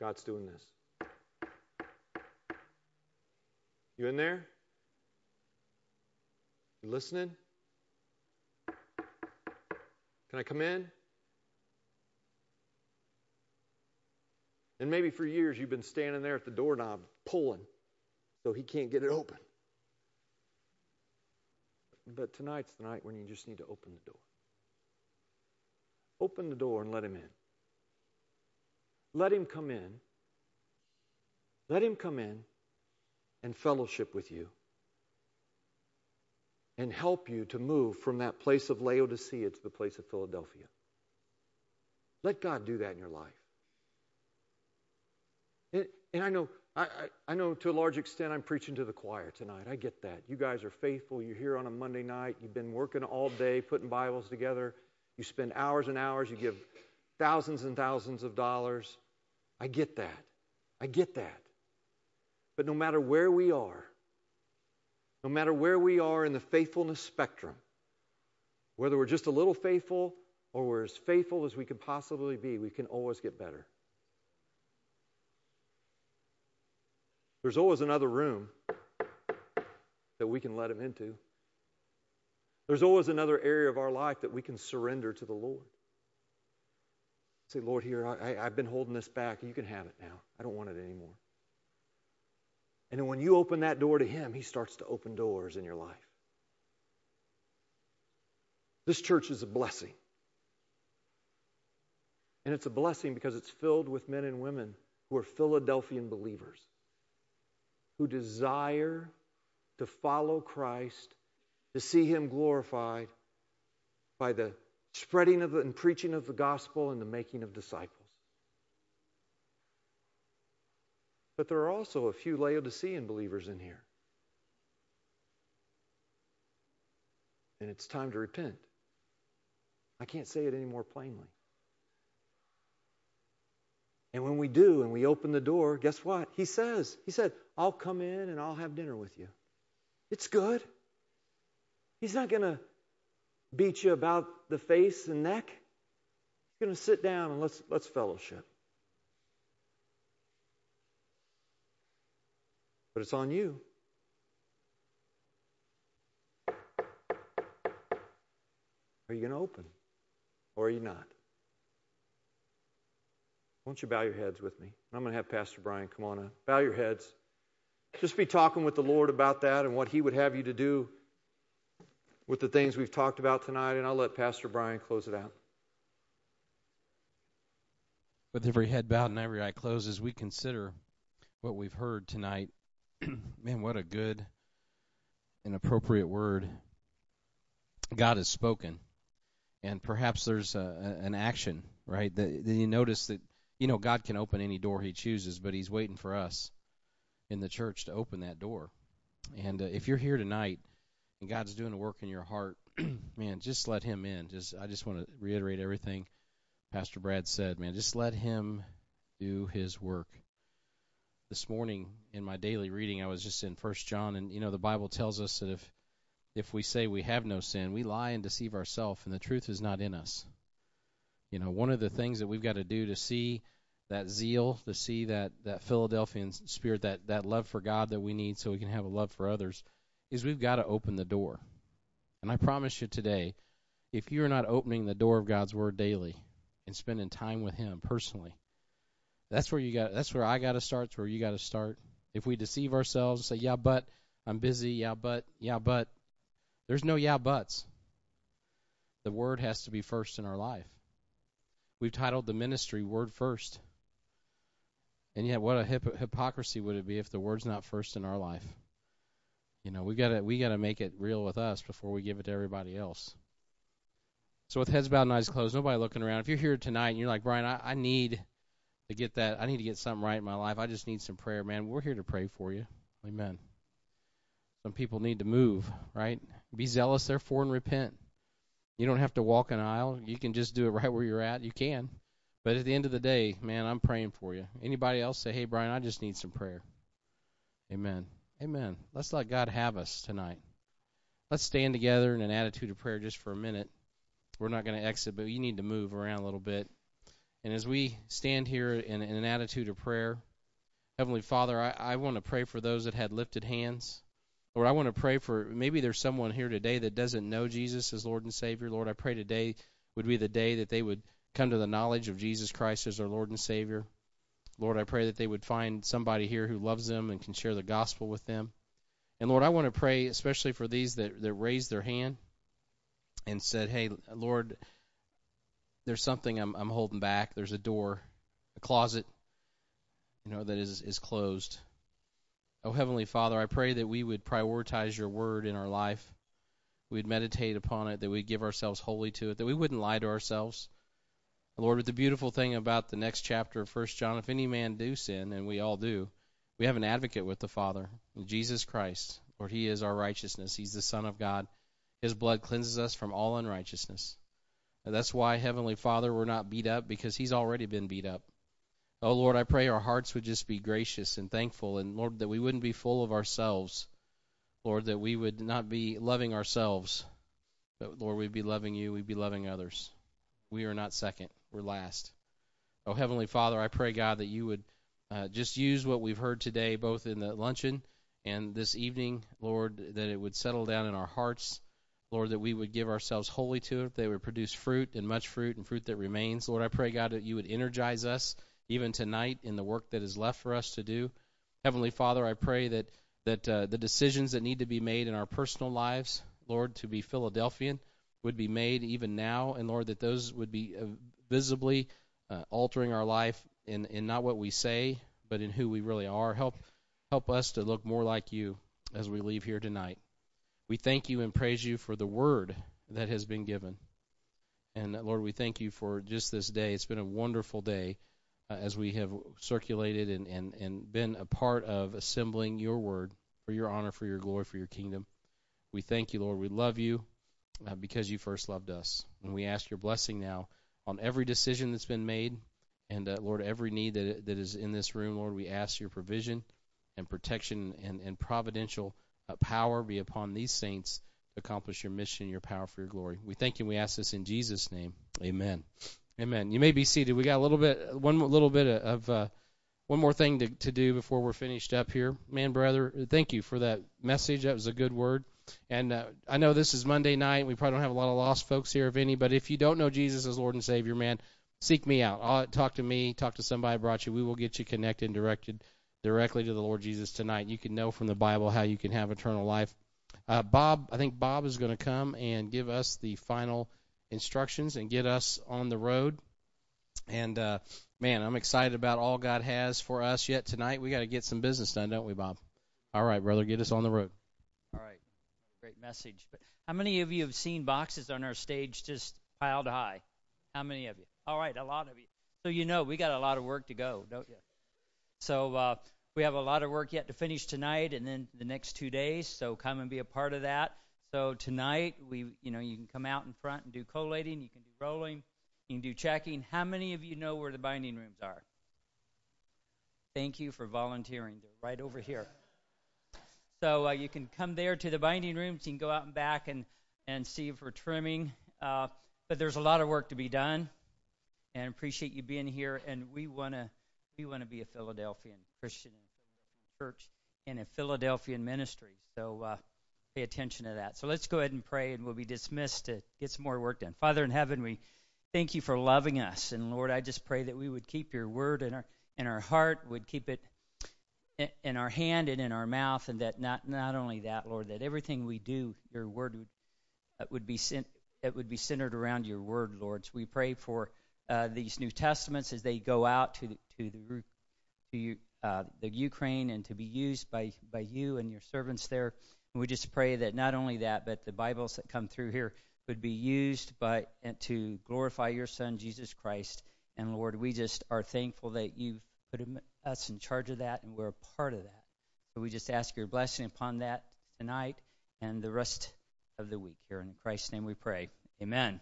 God's doing this. You in there? You listening? Can I come in? And maybe for years you've been standing there at the doorknob pulling so he can't get it open. But tonight's the night when you just need to open the door. Open the door and let him in. Let him come in. Let him come in and fellowship with you and help you to move from that place of Laodicea to the place of Philadelphia. Let God do that in your life. And, and I know I, I, I, know to a large extent I'm preaching to the choir tonight. I get that. You guys are faithful. You're here on a Monday night. You've been working all day, putting Bibles together. You spend hours and hours. You give thousands and thousands of dollars. I get that. I get that. But no matter where we are, no matter where we are in the faithfulness spectrum, whether we're just a little faithful or we're as faithful as we can possibly be, we can always get better. There's always another room that we can let Him into. There's always another area of our life that we can surrender to the Lord. Say, Lord, here, I, have been holding this back. You can have it now. I don't want it anymore. And when you open that door to Him, He starts to open doors in your life. This church is a blessing. And it's a blessing because it's filled with men and women who are Philadelphian believers, who desire to follow Christ, to see Him glorified by the spreading of the, and preaching of the gospel and the making of disciples. But there are also a few Laodicean believers in here. And it's time to repent. I can't say it any more plainly. And when we do and we open the door, guess what? He says, He said, I'll come in and I'll have dinner with you. It's good. He's not going to beat you about the face and neck. He's going to sit down and let's, let's fellowship. But it's on you. Are you going to open? Or are you not? Won't you bow your heads with me? I'm going to have Pastor Brian come on up. Bow your heads. Just be talking with the Lord about that and what He would have you to do with the things we've talked about tonight, and I'll let Pastor Brian close it out. With every head bowed and every eye closed, as we consider what we've heard tonight, man, what a good and appropriate word God has spoken. And perhaps there's a, an action, right? That, that you notice that you know God can open any door He chooses, but He's waiting for us in the church to open that door. And uh, if you're here tonight and God's doing a work in your heart, man, just let Him in. Just I just want to reiterate everything Pastor Brad said, man. Just let Him do His work this morning in my daily reading, I was just in First John, and you know the Bible tells us that if if we say we have no sin, we lie and deceive ourselves, and the truth is not in us. You know, one of the things that we've got to do to see that zeal, to see that that Philadelphian spirit, that that love for God that we need, so we can have a love for others, is we've got to open the door. And I promise you today, if you're not opening the door of God's Word daily and spending time with Him personally, that's where you got. That's where I got to start. It's where you got to start. If we deceive ourselves, and say, "Yeah, but I'm busy. Yeah, but yeah, but there's no yeah buts. The word has to be first in our life. We've titled the ministry "Word First. And yet, what a hip- hypocrisy would it be if the word's not first in our life? You know, we gotta we gotta make it real with us before we give it to everybody else. So with heads bowed and eyes closed, nobody looking around. If you're here tonight and you're like Brian, I, I need to get that. I need to get something right in my life. I just need some prayer, man. We're here to pray for you. Amen. Some people need to move, right? Be zealous, therefore, and repent. You don't have to walk an aisle. You can just do it right where you're at. You can. But at the end of the day, man, I'm praying for you. Anybody else say, hey, Brian, I just need some prayer. Amen. Amen. Let's let God have us tonight. Let's stand together in an attitude of prayer just for a minute. We're not going to exit, but you need to move around a little bit. And as we stand here in, in an attitude of prayer, Heavenly Father, I, I want to pray for those that had lifted hands. Lord, I want to pray for maybe there's someone here today that doesn't know Jesus as Lord and Savior. Lord, I pray today would be the day that they would come to the knowledge of Jesus Christ as their Lord and Savior. Lord, I pray that they would find somebody here who loves them and can share the gospel with them. And Lord, I want to pray especially for these that, that raised their hand and said, Hey, Lord, there's something I'm, I'm holding back. There's a door, a closet, you know, that is, is closed. Oh, Heavenly Father, I pray that we would prioritize your word in our life. We'd meditate upon it, that we'd give ourselves wholly to it, that we wouldn't lie to ourselves. Lord, with the beautiful thing about the next chapter of First John, if any man do sin, and we all do, we have an advocate with the Father, Jesus Christ. Lord, He is our righteousness. He's the Son of God. His blood cleanses us from all unrighteousness. That's why, Heavenly Father, we're not beat up because He's already been beat up. Oh, Lord, I pray our hearts would just be gracious and thankful, and Lord, that we wouldn't be full of ourselves. Lord, that we would not be loving ourselves, but Lord, we'd be loving you, we'd be loving others. We are not second, we're last. Oh, Heavenly Father, I pray, God, that you would uh, just use what we've heard today, both in the luncheon and this evening, Lord, that it would settle down in our hearts. Lord, that we would give ourselves wholly to it, that would produce fruit and much fruit and fruit that remains. Lord, I pray, God, that you would energize us even tonight in the work that is left for us to do. Heavenly Father, I pray that that uh, the decisions that need to be made in our personal lives, Lord, to be Philadelphian, would be made even now, and Lord, that those would be uh, visibly uh, altering our life in, in not what we say, but in who we really are. Help help us to look more like you as we leave here tonight. We thank you and praise you for the word that has been given. And uh, Lord, we thank you for just this day. It's been a wonderful day uh, as we have circulated and, and, and been a part of assembling your word for your honor, for your glory, for your kingdom. We thank you, Lord. We love you uh, because you first loved us. And we ask your blessing now on every decision that's been made. And uh, Lord, every need that, that is in this room, Lord, we ask your provision and protection and, and providential power be upon these saints to accomplish your mission, your power for your glory. We thank you we ask this in Jesus' name. Amen. Amen. You may be seated. We got a little bit, one little bit of, uh, one more thing to, to do before we're finished up here. Man, brother, thank you for that message. That was a good word. And uh, I know this is Monday night. We probably don't have a lot of lost folks here, if any. But if you don't know Jesus as Lord and Savior, man, seek me out. I'll, talk to me. Talk to somebody I brought you. We will get you connected and directed directly to the Lord Jesus tonight. You can know from the Bible how you can have eternal life. Uh, Bob, I think Bob is going to come and give us the final instructions and get us on the road. And uh, man, I'm excited about all God has for us yet tonight. We got to get some business done, don't we, Bob? All right, brother, get us on the road. All right, great message. But how many of you have seen boxes on our stage just piled high? How many of you? All right, a lot of you. So you know we got a lot of work to go, don't you? So uh, we have a lot of work yet to finish tonight, and then the next two days. So come and be a part of that. So tonight we, you know, you can come out in front and do collating. You can do rolling. You can do checking. How many of you know where the binding rooms are? Thank you for volunteering. They're right over here. So uh, you can come there to the binding rooms. You can go out and back and, and see if for trimming. Uh, but there's a lot of work to be done. And appreciate you being here. And we want to we want to be a Philadelphian Christian and Philadelphian church and a Philadelphian ministry. So uh, pay attention to that. So let's go ahead and pray, and we'll be dismissed to get some more work done. Father in heaven, we thank you for loving us, and Lord, I just pray that we would keep your word in our in our heart, would keep it in, our hand and in our mouth, and that not not only that, Lord, that everything we do, your word would uh, would be sent, it would be centered around your word, Lord. So we pray for uh, these New Testaments as they go out to the, to the to uh, the Ukraine and to be used by by you and your servants there. And we just pray that not only that, but the Bibles that come through here would be used by to glorify your Son Jesus Christ. And Lord, we just are thankful that you've put us in charge of that, and we're a part of that. So we just ask your blessing upon that tonight and the rest of the week here. In Christ's name we pray. Amen.